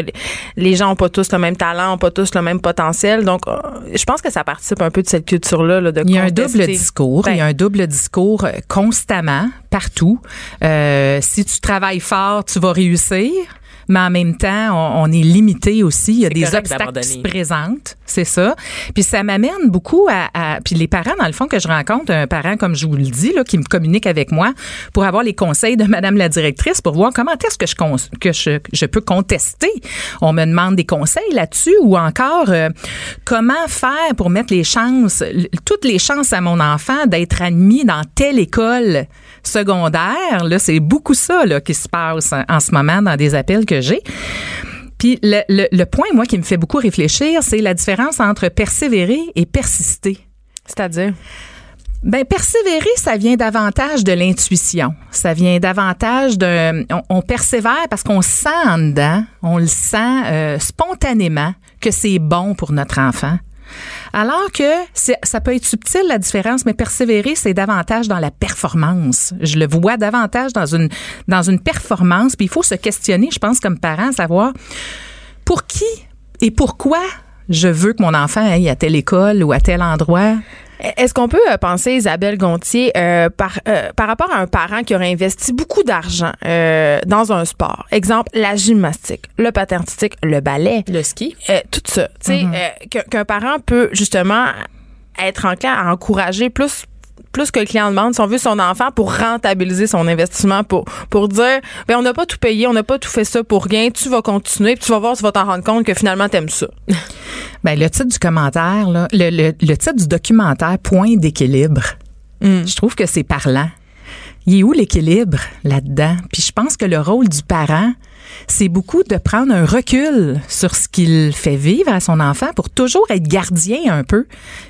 les- gens ont pas tous le même talent, ont pas tous le même potentiel. Donc, euh, je pense que ça participe un peu de cette culture-là, là, de Il y a un double discours. Ben, il y a un double discours constamment, partout. Euh, si tu travailles fort, tu vas réussir. Mais en même temps, on, on est limité aussi. Il y a des obstacles qui se présentent. C'est ça. Puis ça m'amène beaucoup à, à- Puis les parents, dans le fond, que je rencontre, un parent, comme je vous le dis, là, qui me communique avec moi pour avoir les conseils de *laughs* Madame la directrice pour voir comment est-ce que je, que je, je peux contester. On me demande des conseils là-dessus ou encore euh, comment faire pour mettre les chances, toutes les chances à mon enfant d'être admis dans telle école secondaire. Là, c'est beaucoup ça là, qui se passe en, ce moment dans des appels que j'ai. Puis le, le, le point, moi, qui me fait beaucoup réfléchir, c'est la différence entre persévérer et persister. C'est-à-dire? Ben persévérer, ça vient davantage de l'intuition. Ça vient davantage de on, on persévère parce qu'on sent en dedans, on le sent euh, spontanément que c'est bon pour notre enfant. Alors que ça peut être subtil la différence, mais persévérer, c'est davantage dans la performance. Je le vois davantage dans une dans une performance. Puis il faut se questionner, je pense, comme parent, savoir pour qui et pourquoi je veux que mon enfant aille à telle école ou à tel endroit. Est-ce qu'on peut euh, penser, Isabelle Gontier, euh, par, euh, par rapport à un parent qui aurait investi beaucoup d'argent euh, dans un sport, exemple la gymnastique, le patin artistique, le ballet, Le ski. tout ça, tu sais, que- qu'un parent peut justement être enclin à encourager plus plus que le client demande, si on veut son enfant pour rentabiliser son investissement, pour pour dire, ben on n'a pas tout payé, on n'a pas tout fait ça pour rien, tu vas continuer, puis tu vas voir, tu vas t'en rendre compte que finalement t'aimes ça. *laughs* Ben, le titre du commentaire, là, le, le, le titre du documentaire, Point d'équilibre, je trouve que c'est parlant. Il est où l'équilibre là-dedans? Puis je pense que le rôle du parent, c'est beaucoup de prendre un recul sur ce qu'il fait vivre à son enfant pour toujours être gardien un peu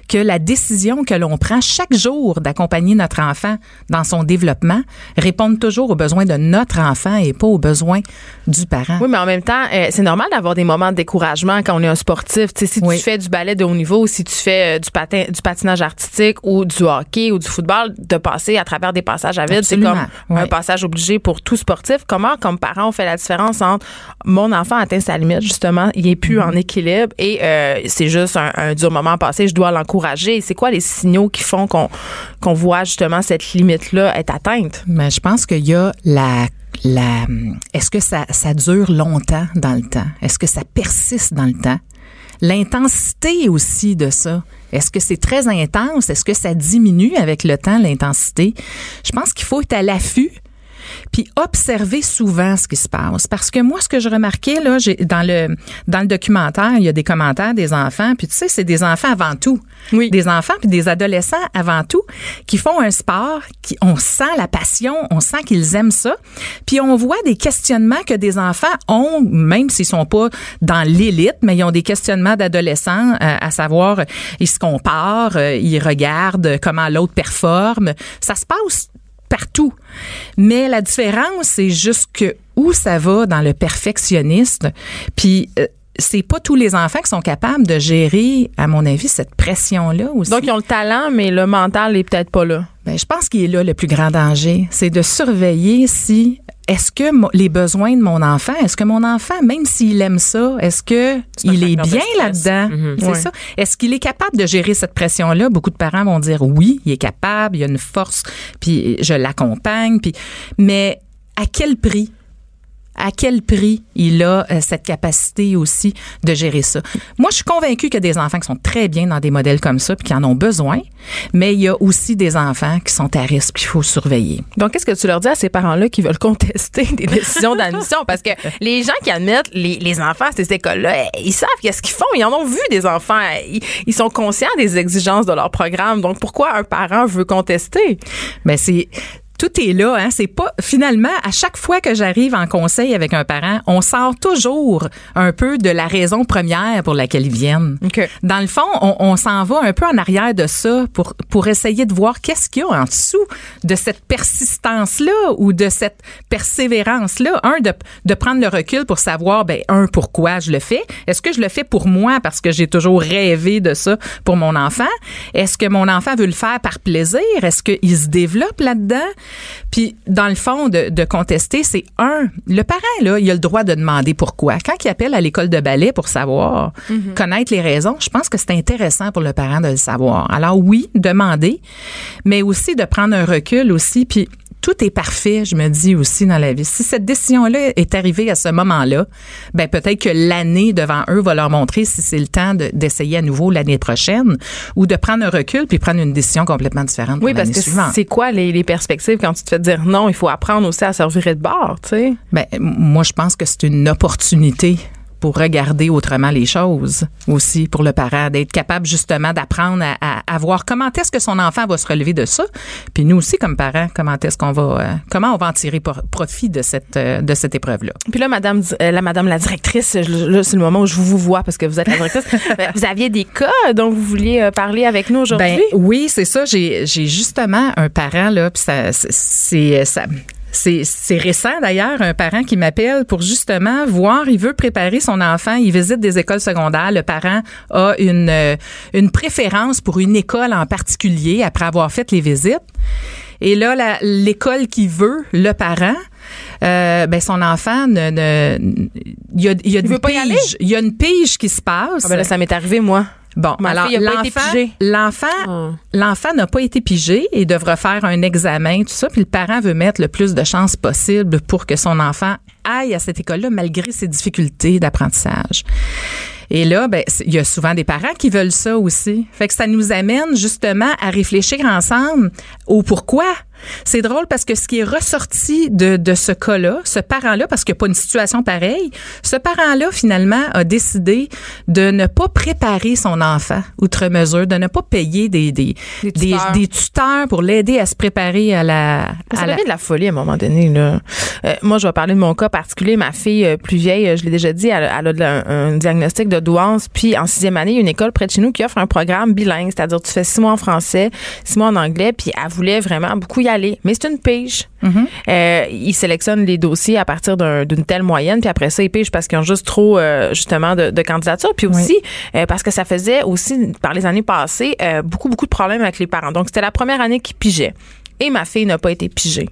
que la décision que l'on prend chaque jour d'accompagner notre enfant dans son développement réponde toujours aux besoins de notre enfant et pas aux besoins du parent. Oui, mais en même temps, euh, c'est normal d'avoir des moments de découragement quand on est un sportif. Si Oui. tu fais du ballet de haut niveau, si tu fais euh, du patin, du patinage artistique ou du hockey ou du football, de passer à travers des passages à vide, c'est comme un passage obligé pour tout sportif. Comment, comme parent, on fait la différence entre mon enfant atteint sa limite, justement, il est plus Mm-hmm. en équilibre et euh, c'est juste un, un dur moment passé, je dois l'encourager. C'est quoi les signaux qui font qu'on voit justement cette limite-là être atteinte? Mais je pense qu'il y a la la est-ce que ça, ça dure longtemps dans le temps? Est-ce que ça persiste dans le temps? L'intensité aussi de ça. Est-ce que c'est très intense? Est-ce que ça diminue avec le temps, l'intensité? Je pense qu'il faut être à l'affût puis observer souvent ce qui se passe. Parce que moi, ce que je remarquais, là, j'ai, dans le, dans le documentaire, il y a des commentaires des enfants, puis tu sais, c'est des enfants avant tout. Oui. Des enfants puis des adolescents avant tout qui font un sport, qui, on sent la passion, on sent qu'ils aiment ça. Puis on voit des questionnements que des enfants ont, même s'ils sont pas dans l'élite, mais ils ont des questionnements d'adolescents, euh, à savoir, ils se comparent, euh, ils regardent comment l'autre performe. Ça se passe partout. Mais la différence, c'est juste que où ça va dans le perfectionniste. Puis euh, c'est pas tous les enfants qui sont capables de gérer, à mon avis, cette pression-là aussi. Donc, ils ont le talent, mais le mental est peut-être pas là. Ben, je pense qu'il est là le plus grand danger, c'est de surveiller si est-ce que les besoins de mon enfant, est-ce que mon enfant, même s'il aime ça, est-ce que un il est bien là-dedans? Mhm. C'est ça. Est-ce qu'il est capable de gérer cette pression-là? Beaucoup de parents vont dire oui, il est capable, il a une force, puis je l'accompagne, puis mais à quel prix? À quel prix il a euh, cette capacité aussi de gérer ça? Moi, je suis convaincue qu'il y a des enfants qui sont très bien dans des modèles comme ça puis qui en ont besoin, mais il y a aussi des enfants qui sont à risque qu'il faut surveiller. Donc, qu'est-ce que tu leur dis à ces parents-là qui veulent contester *laughs* des décisions d'admission? Parce que les gens qui admettent les, les enfants à ces écoles-là, ils savent qu'est-ce qu'ils font. Ils en ont vu des enfants. Ils, ils sont conscients des exigences de leur programme. Donc, pourquoi un parent veut contester? Mais c'est tout est là, hein. C'est pas finalement à chaque fois que j'arrive en conseil avec un parent, on sort toujours un peu de la raison première pour laquelle ils viennent. OK. Dans le fond, on, on s'en va un peu en arrière de ça pour pour essayer de voir qu'est-ce qu'il y a en dessous de cette persistance là ou de cette persévérance là. Un de de prendre le recul pour savoir ben un pourquoi je le fais. Est-ce que je le fais pour moi parce que j'ai toujours rêvé de ça pour mon enfant? Est-ce que mon enfant veut le faire par plaisir? Est-ce qu'il se développe là-dedans? Puis dans le fond de, de contester, c'est un le parent là, il a le droit de demander pourquoi. Quand il appelle à l'école de ballet pour savoir connaître les raisons, je pense que c'est intéressant pour le parent de le savoir. Alors oui, demander, mais aussi de prendre un recul aussi puis tout est parfait, je me dis aussi dans la vie. Si cette décision-là est arrivée à ce moment-là, ben peut-être que l'année devant eux va leur montrer si c'est le temps de- d'essayer à nouveau l'année prochaine ou de prendre un recul puis prendre une décision complètement différente Oui, pour parce que c'est quoi les, les perspectives quand tu te fais dire non? Il faut apprendre aussi à se revirer de bord, tu sais? Ben, moi, je pense que c'est une opportunité pour regarder autrement les choses aussi pour le parent, d'être capable justement d'apprendre à, à, à voir comment est-ce que son enfant va se relever de ça. Puis nous aussi, comme parents, comment est-ce qu'on va, euh, comment on va en tirer profit de cette, euh, de cette épreuve-là. Puis là, madame, euh, la madame la directrice, là, c'est le moment où je vous vois parce que vous êtes la directrice. *laughs* Ben, vous aviez des cas dont vous vouliez parler avec nous aujourd'hui? Ben oui, c'est ça. J'ai j'ai justement un parent là, puis ça c'est ça. C'est récent d'ailleurs, un parent qui m'appelle pour justement voir, il veut préparer son enfant, il visite des écoles secondaires, le parent a une euh, une préférence pour une école en particulier après avoir fait les visites. Et là, l'école qui veut, le parent, euh, ben son enfant ne, ne il y a, il y a une veut pas y pige, aller? il y a une pige qui se passe. Ah ben là, ça m'est arrivé, moi. Bon, Ma alors l'enfant, Ah. l'enfant n'a pas été pigé et devra faire un examen, tout ça. Puis le parent veut mettre le plus de chances possible pour que son enfant aille à cette école-là malgré ses difficultés d'apprentissage. Et là, ben, il y a souvent des parents qui veulent ça aussi. Fait que ça nous amène justement à réfléchir ensemble au pourquoi. C'est drôle parce que ce qui est ressorti de, de ce cas-là, ce parent-là, parce qu'il n'y a pas une situation pareille, ce parent-là, finalement, a décidé de ne pas préparer son enfant outre mesure, de ne pas payer des, des, Des tuteurs. des tuteurs pour l'aider à se préparer à la... Ça à la- de la folie à un moment donné. Là. Euh, moi, je vais parler de mon cas particulier. Ma fille euh, plus vieille, euh, je l'ai déjà dit, elle, elle a la- un, diagnostic de douance. Puis en sixième année, il y a une école près de chez nous qui offre un programme bilingue, c'est-à-dire tu fais six mois en français, six mois en anglais. Puis elle voulait vraiment beaucoup y aller. Mais c'est une pige. Euh, ils sélectionnent les dossiers à partir d'un- d'une telle moyenne, puis après ça, ils pigent parce qu'ils ont juste trop, euh, justement, de, de candidatures. Puis aussi, euh, parce que ça faisait aussi, par les années passées, beaucoup, beaucoup de problèmes avec les parents. Donc, c'était la première année qu'ils pigeaient. Et ma fille n'a pas été pigée.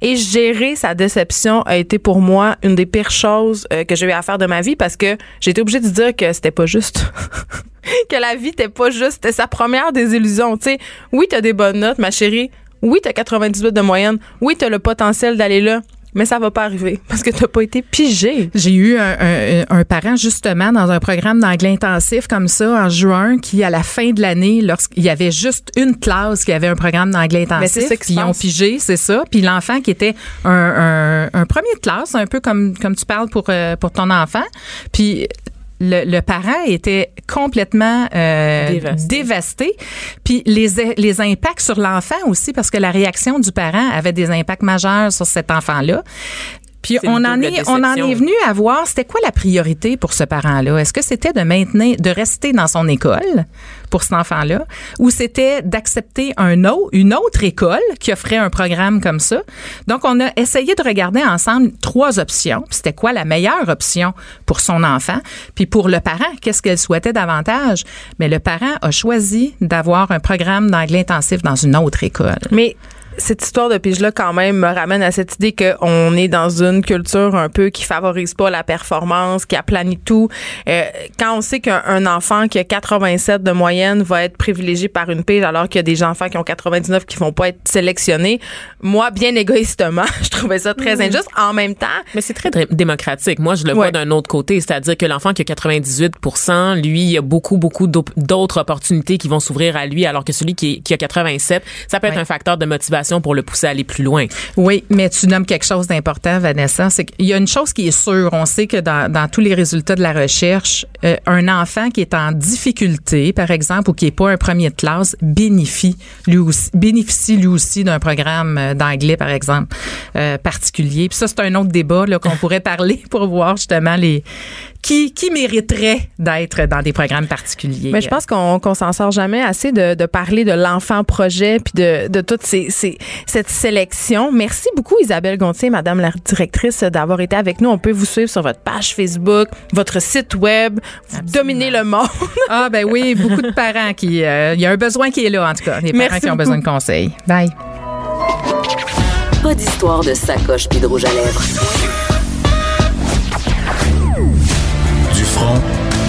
Et gérer sa déception a été pour moi une des pires choses que j'ai eu à faire de ma vie parce que j'ai été obligée de dire que c'était pas juste. *laughs* que la vie n'était pas juste. C'était sa première désillusion. Tu sais, oui, t'as des bonnes notes, ma chérie. Oui, t'as 98 de moyenne. Oui, t'as le potentiel d'aller là. Mais ça va pas arriver *laughs* parce que t'as pas été pigé. J'ai eu un, un- un parent justement dans un programme d'anglais intensif comme ça en juin qui à la fin de l'année lorsqu'il y avait juste une classe qui avait un programme d'anglais intensif puis ils ont pigé c'est ça puis l'enfant qui était un, un, un premier de classe un peu comme comme tu parles pour euh, pour ton enfant puis le, le parent était complètement euh, Dévasté. dévasté. Puis les, les impacts sur l'enfant aussi, parce que la réaction du parent avait des impacts majeurs sur cet enfant-là. Puis on en est, on en est venu à voir, c'était quoi la priorité pour ce parent-là? Est-ce que c'était de maintenir, de rester dans son école pour cet enfant-là? Ou c'était d'accepter un autre, une autre école qui offrait un programme comme ça? Donc, on a essayé de regarder ensemble trois options. C'était quoi la meilleure option pour son enfant? Puis pour le parent, qu'est-ce qu'elle souhaitait davantage? Mais le parent a choisi d'avoir un programme d'anglais intensif dans une autre école. Mais cette histoire de pige-là, quand même, me ramène à cette idée qu'on est dans une culture un peu qui favorise pas la performance, qui aplanit tout. Euh, quand on sait qu'un un enfant qui a 87 de moyenne va être privilégié par une pige, alors qu'il y a des enfants qui ont 99 qui vont pas être sélectionnés, moi, bien égoïstement, *laughs* je trouvais ça très injuste. En même temps, Mais c'est très dé- démocratique. Moi, je le Ouais. vois d'un autre côté, c'est-à-dire que l'enfant qui a 98% lui, il y a beaucoup, beaucoup d'autres opportunités qui vont s'ouvrir à lui, alors que celui qui, a 87, ça peut être Ouais. un facteur de motivation pour le pousser à aller plus loin. Oui, mais tu nommes quelque chose d'important, Vanessa. C'est qu'il y a une chose qui est sûre. On sait que dans, dans tous les résultats de la recherche, euh, un enfant qui est en difficulté, par exemple, ou qui est pas un premier de classe, bénéficie lui aussi, bénéficie lui aussi d'un programme euh, d'anglais, par exemple, euh, particulier. Puis ça, c'est un autre débat là, qu'on pourrait *laughs* parler pour voir justement les qui, qui mériterait d'être dans des programmes particuliers? Mais je pense qu'on qu'on s'en sort jamais assez de, de parler de l'enfant projet puis de, de toute ces, ces- cette sélection. Merci beaucoup Isabelle Gontier, Madame la directrice, d'avoir été avec nous. On peut vous suivre sur votre page Facebook, votre site web. Vous dominez le monde. *laughs* Ah ben oui, beaucoup de parents qui euh, il y a un besoin qui est là en tout cas, des parents Merci qui ont beaucoup. besoin de conseils. Bye. Pas d'histoire de sacoche puis de rouge à lèvres.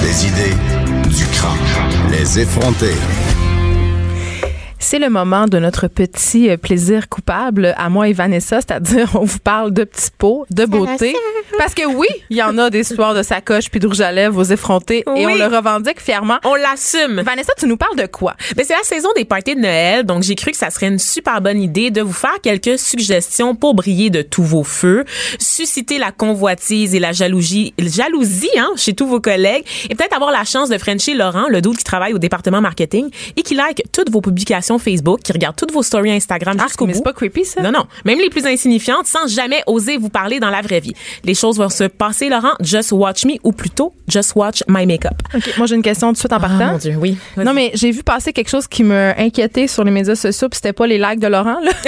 Des idées, du crâne. Les effronter. C'est le moment de notre petit euh, plaisir coupable à moi et Vanessa, c'est-à-dire on vous parle de petits pots, de beauté. Parce que oui, il y en a des histoires de sacoche puis de rouge à lèvres aux effrontés et on le revendique fièrement. On l'assume. Vanessa, tu nous parles de quoi? Ben, c'est la saison des parties de Noël, donc j'ai cru que ça serait une super bonne idée de vous faire quelques suggestions pour briller de tous vos feux, susciter la convoitise et la jalousie, jalousie hein, chez tous vos collègues, et peut-être avoir la chance de frencher Laurent, le doute qui travaille au département marketing et qui like toutes vos publications Facebook, qui regarde toutes vos stories Instagram jusqu'au Ah, mais bout. c'est pas creepy ça? Non, non. Même les plus insignifiantes, sans jamais oser vous parler dans la vraie vie. Les choses vont se passer, Laurent. Just watch me, ou plutôt, just watch my makeup. OK, moi j'ai une question tout de suite en partant. mon Dieu, oui. Non, mais j'ai vu passer quelque chose qui me inquiétait sur les médias sociaux, puis c'était pas les likes de Laurent, là. *laughs*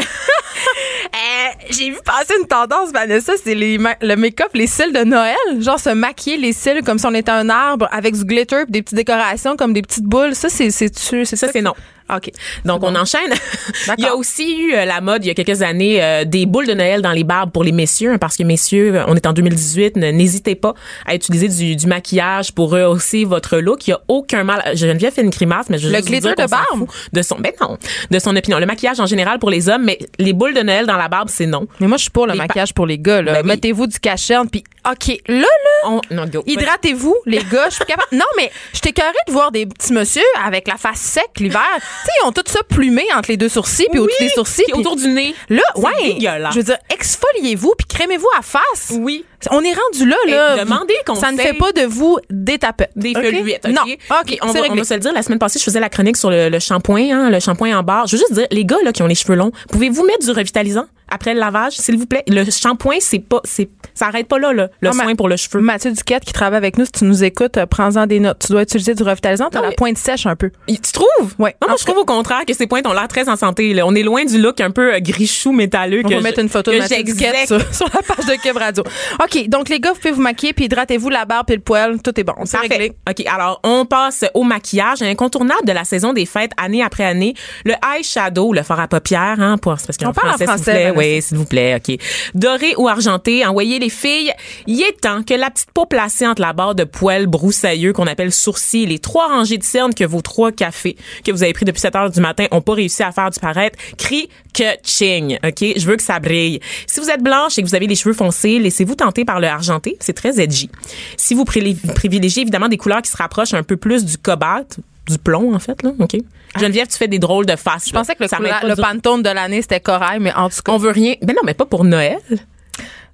Euh, j'ai vu passer une tendance, Vanessa, c'est les ma- le make-up, les cils de Noël. Genre se maquiller les cils comme si on était un arbre avec du glitter puis des petites décorations comme des petites boules. Ça, c'est c'est tu c'est Ça, c'est non. OK. Donc, on enchaîne. *laughs* Il y a aussi eu euh, la mode, il y a quelques années, euh, des boules de Noël dans les barbes pour les messieurs, hein, parce que messieurs, euh, on est en 2018, ne- n'hésitez pas à utiliser du, du maquillage pour rehausser votre look. Il y a aucun mal. Geneviève fait une grimace, mais je Le glitter de barbe? De son, ben non, de son opinion. Le maquillage en général pour les hommes, mais les boules de Noël dans la barbe, c'est non. Mais moi, je suis pour le Les maquillage pour les gars. Là. Ben oui. Mettez-vous du cacherne, puis OK, là, là, On, non, go. hydratez-vous, les gars. Je suis capable. Non, mais je écœurée de voir des petits monsieur avec la face sec l'hiver. Tu sais, ils ont tout ça plumé entre les deux sourcils, puis au-dessus des sourcils. Puis autour du nez. Là, ouais. Je veux dire, exfoliez-vous puis crémez-vous à face. Oui. On est rendu là, Et là. demandez Ça ne fait pas de vous des tapettes. Des OK? feuillettes, OK? Non. OK, on va, on va se le dire, la semaine passée, je faisais la chronique sur le, le shampoing, hein, le shampoing en barre. Je veux juste dire, les gars là, qui ont les cheveux longs, pouvez-vous mettre du revitalisant après le lavage, s'il vous plaît? Le shampoing, c'est pas, c'est, ça arrête pas là, là, le Ah, ma- soin pour le cheveu. Mathieu Duquette qui travaille avec nous, si tu nous écoutes, euh, prends-en des notes. Tu dois utiliser du revitalisant, t'as la pointe sèche un peu. Tu trouves? Ouais. Non, moi, je trouve au contraire que ces pointes ont l'air très en santé. là. On est loin du look un peu euh, gris-chou métalleux. On que va je- mettre une photo de Mathieu Duquette sur, *laughs* sur la page de Cube Radio. OK, donc les gars, vous pouvez vous maquiller puis hydratez-vous la barbe et le poil. Tout est bon. C'est Parfait. réglé. OK, alors on passe au maquillage, incontournable de la saison des fêtes année après année, le eyeshadow, le fard à paupières hein, pour parce qu'en On parle en français, s'il vous français, plaît, oui, s'il vous plaît, OK. Doré ou argenté, envoyez les filles, il est temps que la petite peau placée entre la barre de poils broussailleux qu'on appelle sourcil les trois rangées de cernes que vos trois cafés que vous avez pris depuis 7 heures du matin ont pas réussi à faire disparaître, crie que ching, OK? Je veux que ça brille. Si vous êtes blanche et que vous avez les cheveux foncés, laissez-vous tenter par le argenté, c'est très edgy. Si vous privilégiez évidemment des couleurs qui se rapprochent un peu plus du cobalt, du plomb en fait là, OK? Geneviève, tu fais des drôles de faces. Je pensais que le, couleur- le Pantone de l'année, c'était corail, mais en tout cas. on veut rien. Ben non, mais pas pour Noël.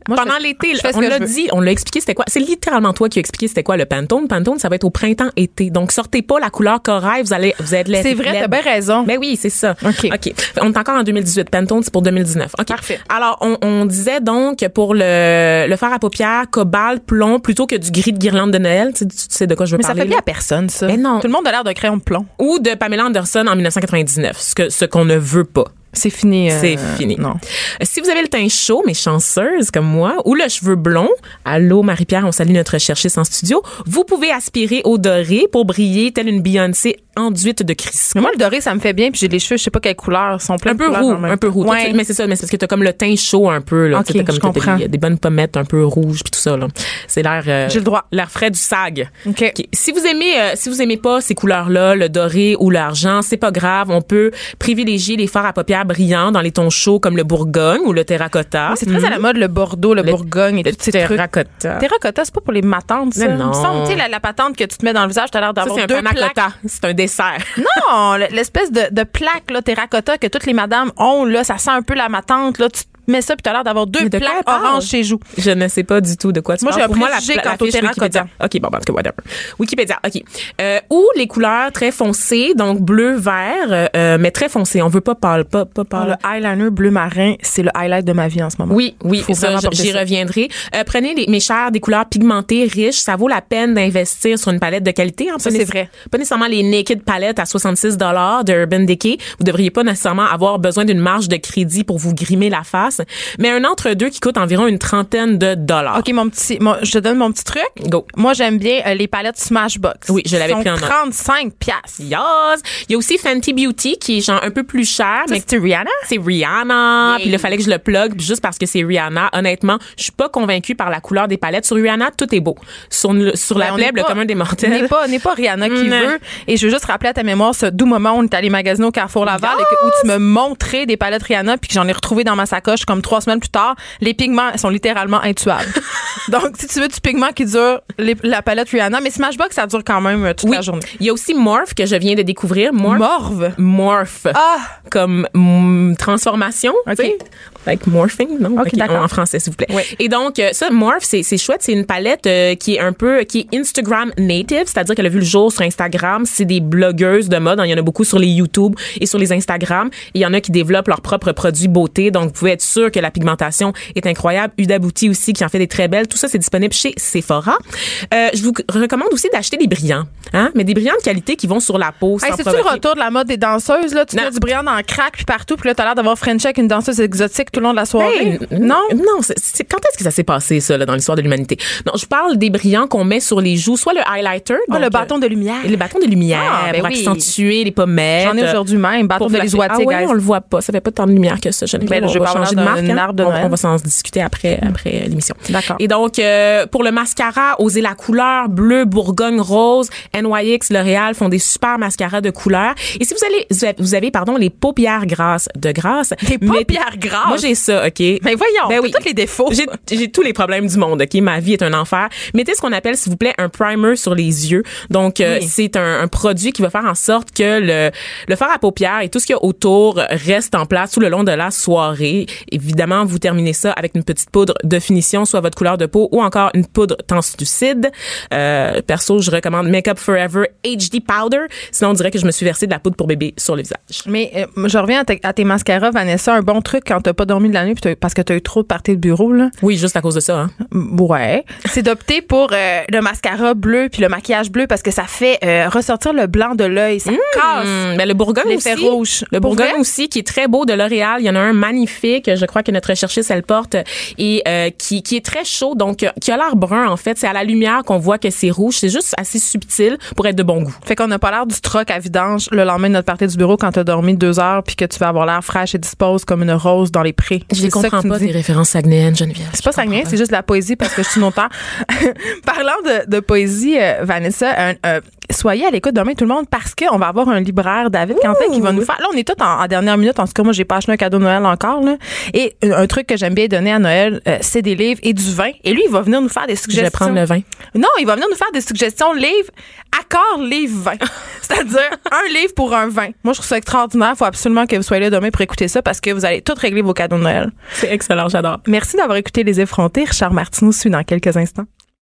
Moi, Pendant l'été, on l'a dit, on l'a expliqué c'était quoi. C'est littéralement toi qui as expliqué c'était quoi le Pantone. Pantone, ça va être au printemps-été. Donc, sortez pas la couleur corail, vous allez, vous êtes C'est vrai, t'as bien raison. Mais oui, c'est ça. OK. OK. On est encore en 2018. Pantone, c'est pour 2019. OK. Parfait. Alors, on, on disait donc pour le, le fard à paupières, cobalt, plomb, plutôt que du gris de guirlande de Noël. Tu, sais- tu sais de quoi je veux Mais ça parler. fait bien à personne, ça. Mais non. Tout le monde a l'air d'un crayon de plomb. Ou de Pamela Anderson en 1999. Ce que, ce qu'on ne veut pas. C'est fini. euh, C'est fini. Non. Si vous avez le teint chaud, mais chanceuse comme moi, ou le cheveu blond, allô Marie-Pierre, on salue notre chercheuse en studio, vous pouvez aspirer au doré pour briller telle une Beyoncé enduite de crisco. Mais moi, le doré, ça me fait bien. Puis j'ai les cheveux, je sais pas quelle couleur. Sont pleins un de peu roux, un peu roux. Toi, Ouais. tu- mais c'est ça, mais c'est parce que t'as comme le teint chaud un peu, là. Ok, Tu sais, t'as comme des, des bonnes pommettes un peu rouges puis tout ça, là. C'est l'air, euh, J'ai le droit. L'air frais du sag. OK. OK. Si vous aimez, euh, si vous aimez pas ces couleurs-là, le doré ou l'argent, c'est pas grave. On peut privilégier les fards à paupières brillants dans les tons chauds comme le Bourgogne ou le terracotta. C'est très à la mode, le Bordeaux, le, Le- Bourgogne et Le ces trucs. terracotta. Terracotta, c'est pas pour les matantes, ça. Mais non. Il me semble, Tu sais, la, la patente que tu te mets dans le visage, t'as l'air Ça, d'avoir c'est un deux panna plaques. cotta. C'est un dessert. *laughs* Non, l'espèce de, de plaque, là, terracotta que toutes les madames ont, là, ça sent un peu la matante, là. Tu te mets ça, puis t'as l'air d'avoir deux de plaques oranges chez joues. Je ne sais pas du tout de quoi tu Moi, parles. j'ai un Pour moi, préjugé la, quant au terracotta. OK, bon, ben, en tout cas, whatever. Wikipédia, OK. Euh, ou les couleurs très foncées, donc bleu, vert, euh, euh, mais très foncées. On veut pas pâle, pas, pas pâle. Le eyeliner bleu marin, c'est le highlight de ma vie en ce moment. Oui, oui, j'y reviendrai. Euh, prenez les, mes chers des couleurs pigmentées, riches. Ça vaut la peine d'investir sur une palette de qualité. Hein, Ça, pas c'est vrai. Pas nécessairement les naked palettes à 66 de Urban Decay. Vous devriez pas nécessairement avoir besoin d'une marge de crédit pour vous grimer la face, mais un entre-deux qui coûte environ une trentaine de dollars. OK, mon petit, mon- je te donne mon petit truc. Go. Moi, j'aime bien euh, les palettes Smashbox. Oui, je l'avais pris en note. 35 piastres. Yes. Il y a aussi Fenty Beauty qui est genre un peu plus cher, Ça, mais c'est Rihanna? c'est Rihanna. Puis il fallait que je le plug juste parce que c'est Rihanna. Honnêtement, je suis pas convaincue par la couleur des palettes. Sur Rihanna, tout est beau. Sur, sur Ben, la on plèbe, n'est le commun des N'est mortels. pas, n'est pas Rihanna qui Mm. veut. Et je veux juste rappeler à ta mémoire ce doux moment où on est allé magasiner au Carrefour Laval et que- où tu me montrais des palettes Rihanna puis que j'en ai retrouvé dans ma sacoche comme trois semaines plus tard. Les pigments sont littéralement intuables. *laughs* Donc, si tu veux du pigment qui dure, les- la palette Rihanna, mais Smashbox, ça dure quand même euh, toute Oui. la journée. Il y a aussi Morph que je viens de découvrir. Morph. Morve. Morph. Ah! Comme mm, transformation. OK. Like morphing, non? OK, d'accord. En français, s'il vous plaît. Oui. Et donc, euh, ça, Morph, c'est c'est chouette. C'est une palette euh, qui est un peu, qui est Instagram native, c'est-à-dire qu'elle a vu le jour sur Instagram. C'est des blogueuses de mode. hein. Il y en a beaucoup sur les YouTube et sur les Instagram. Il y en a qui développent leurs propres produits beauté. Donc, vous pouvez être sûr que la pigmentation est incroyable. Huda Beauty aussi, qui en fait des très belles. Tout ça, c'est disponible chez Sephora. Euh, je vous recommande aussi d'acheter des brillants, hein? Mais des brillants de qualité qui vont sur la peau. Hey, C'est-tu le retour de la mode des danseuses, là? Tu mets du brillant dans le crack puis partout, puis là, t'as l'air d'avoir French avec une danseuse exotique tout le long de la soirée? Hey, non? Non, c'est- c'est- quand est-ce que ça s'est passé, ça, là, dans l'histoire de l'humanité? Non, je parle des brillants qu'on met sur les joues, soit le highlighter. Ah, donc, le bâton de lumière. euh, les bâtons de lumière Ah, ben pour oui. accentuer les pommettes. J'en ai aujourd'hui même, bâton Pour de l'isoitier, Ah ouais, guys. on le voit pas. Ça fait pas tant de lumière que ça. Je Ben, on je vais va changer de marque. hein. de on, va s'en discuter après, après l'émission. D'accord. Et donc, euh, pour le mascara, osez la couleur bleu, Bourgogne rose, NYX, L'Oréal font des super mascaras de couleur. Et si vous allez, vous avez, pardon, les paupières grasses de grâce. Les paupières grasses? Moi, j'ai ça, OK? Mais voyons, Ben t'as oui. tous les défauts. J'ai tous les problèmes du monde, OK? Ma vie est un enfer. Mettez ce qu'on appelle, s'il vous plaît, un primer sur les yeux. Donc, euh, c'est un, un produit qui va faire en sorte que le, le fard à paupières et tout ce qu'il y a autour reste en place tout le long de la soirée. Évidemment, vous terminez ça avec une petite poudre de finition, soit votre couleur de peau ou encore une poudre translucide. Euh, perso, je recommande Makeup Forever HD Powder. Sinon, on dirait que je me suis versé de la poudre pour bébé sur le visage. Mais euh, je reviens à, tes- à tes mascaras, Vanessa. Un bon truc quand t'as pas dormi de la nuit parce que t'as eu trop de parties de bureau, là. Oui, juste à cause de ça. Hein? Ouais. C'est d'opter pour euh, le mascara bleu puis le maquillage bleu parce que ça fait euh, ressortir le blanc de l'œil. Ça casse. Hum, ben, le Bourgogne aussi. rouge. Le Bourgogne vrai? aussi, qui est très beau de L'Oréal. Il y en a un magnifique, je crois que notre chercheuse, elle porte, et euh, qui, qui est très chaud, donc qui a l'air brun, en fait. C'est à la lumière qu'on voit que c'est rouge. C'est juste assez subtil pour être de bon goût. Fait qu'on n'a pas l'air du troc à vidange le lendemain de notre partie du bureau quand t'as dormi deux heures puis que tu vas avoir l'air fraîche et dispose comme une rose dans les je les comprends pas, tes références sagnéennes, Geneviève. C'est pas sagnéen, c'est juste la poésie parce que je suis notaire. *laughs* Parlant de, poésie, euh, Vanessa, euh, soyez à l'écoute demain tout le monde parce qu'on va avoir un libraire David Quentin qui va nous faire là on est tous en, dernière minute en tout cas moi j'ai pas acheté un cadeau de Noël encore là. Et euh, un, truc que j'aime bien donner à Noël c'est des livres et du vin. Et lui il va venir nous faire des suggestions je vais prendre le vin. Non il va venir nous faire des suggestions livres accord livre vin. *laughs* C'est-à-dire un livre pour un vin. Moi je trouve ça extraordinaire. Il faut absolument que vous soyez là demain pour écouter ça parce que vous allez tout régler vos cadeaux. C'est excellent, j'adore. Merci d'avoir écouté Les Effrontés. Richard Martineau suit dans quelques instants.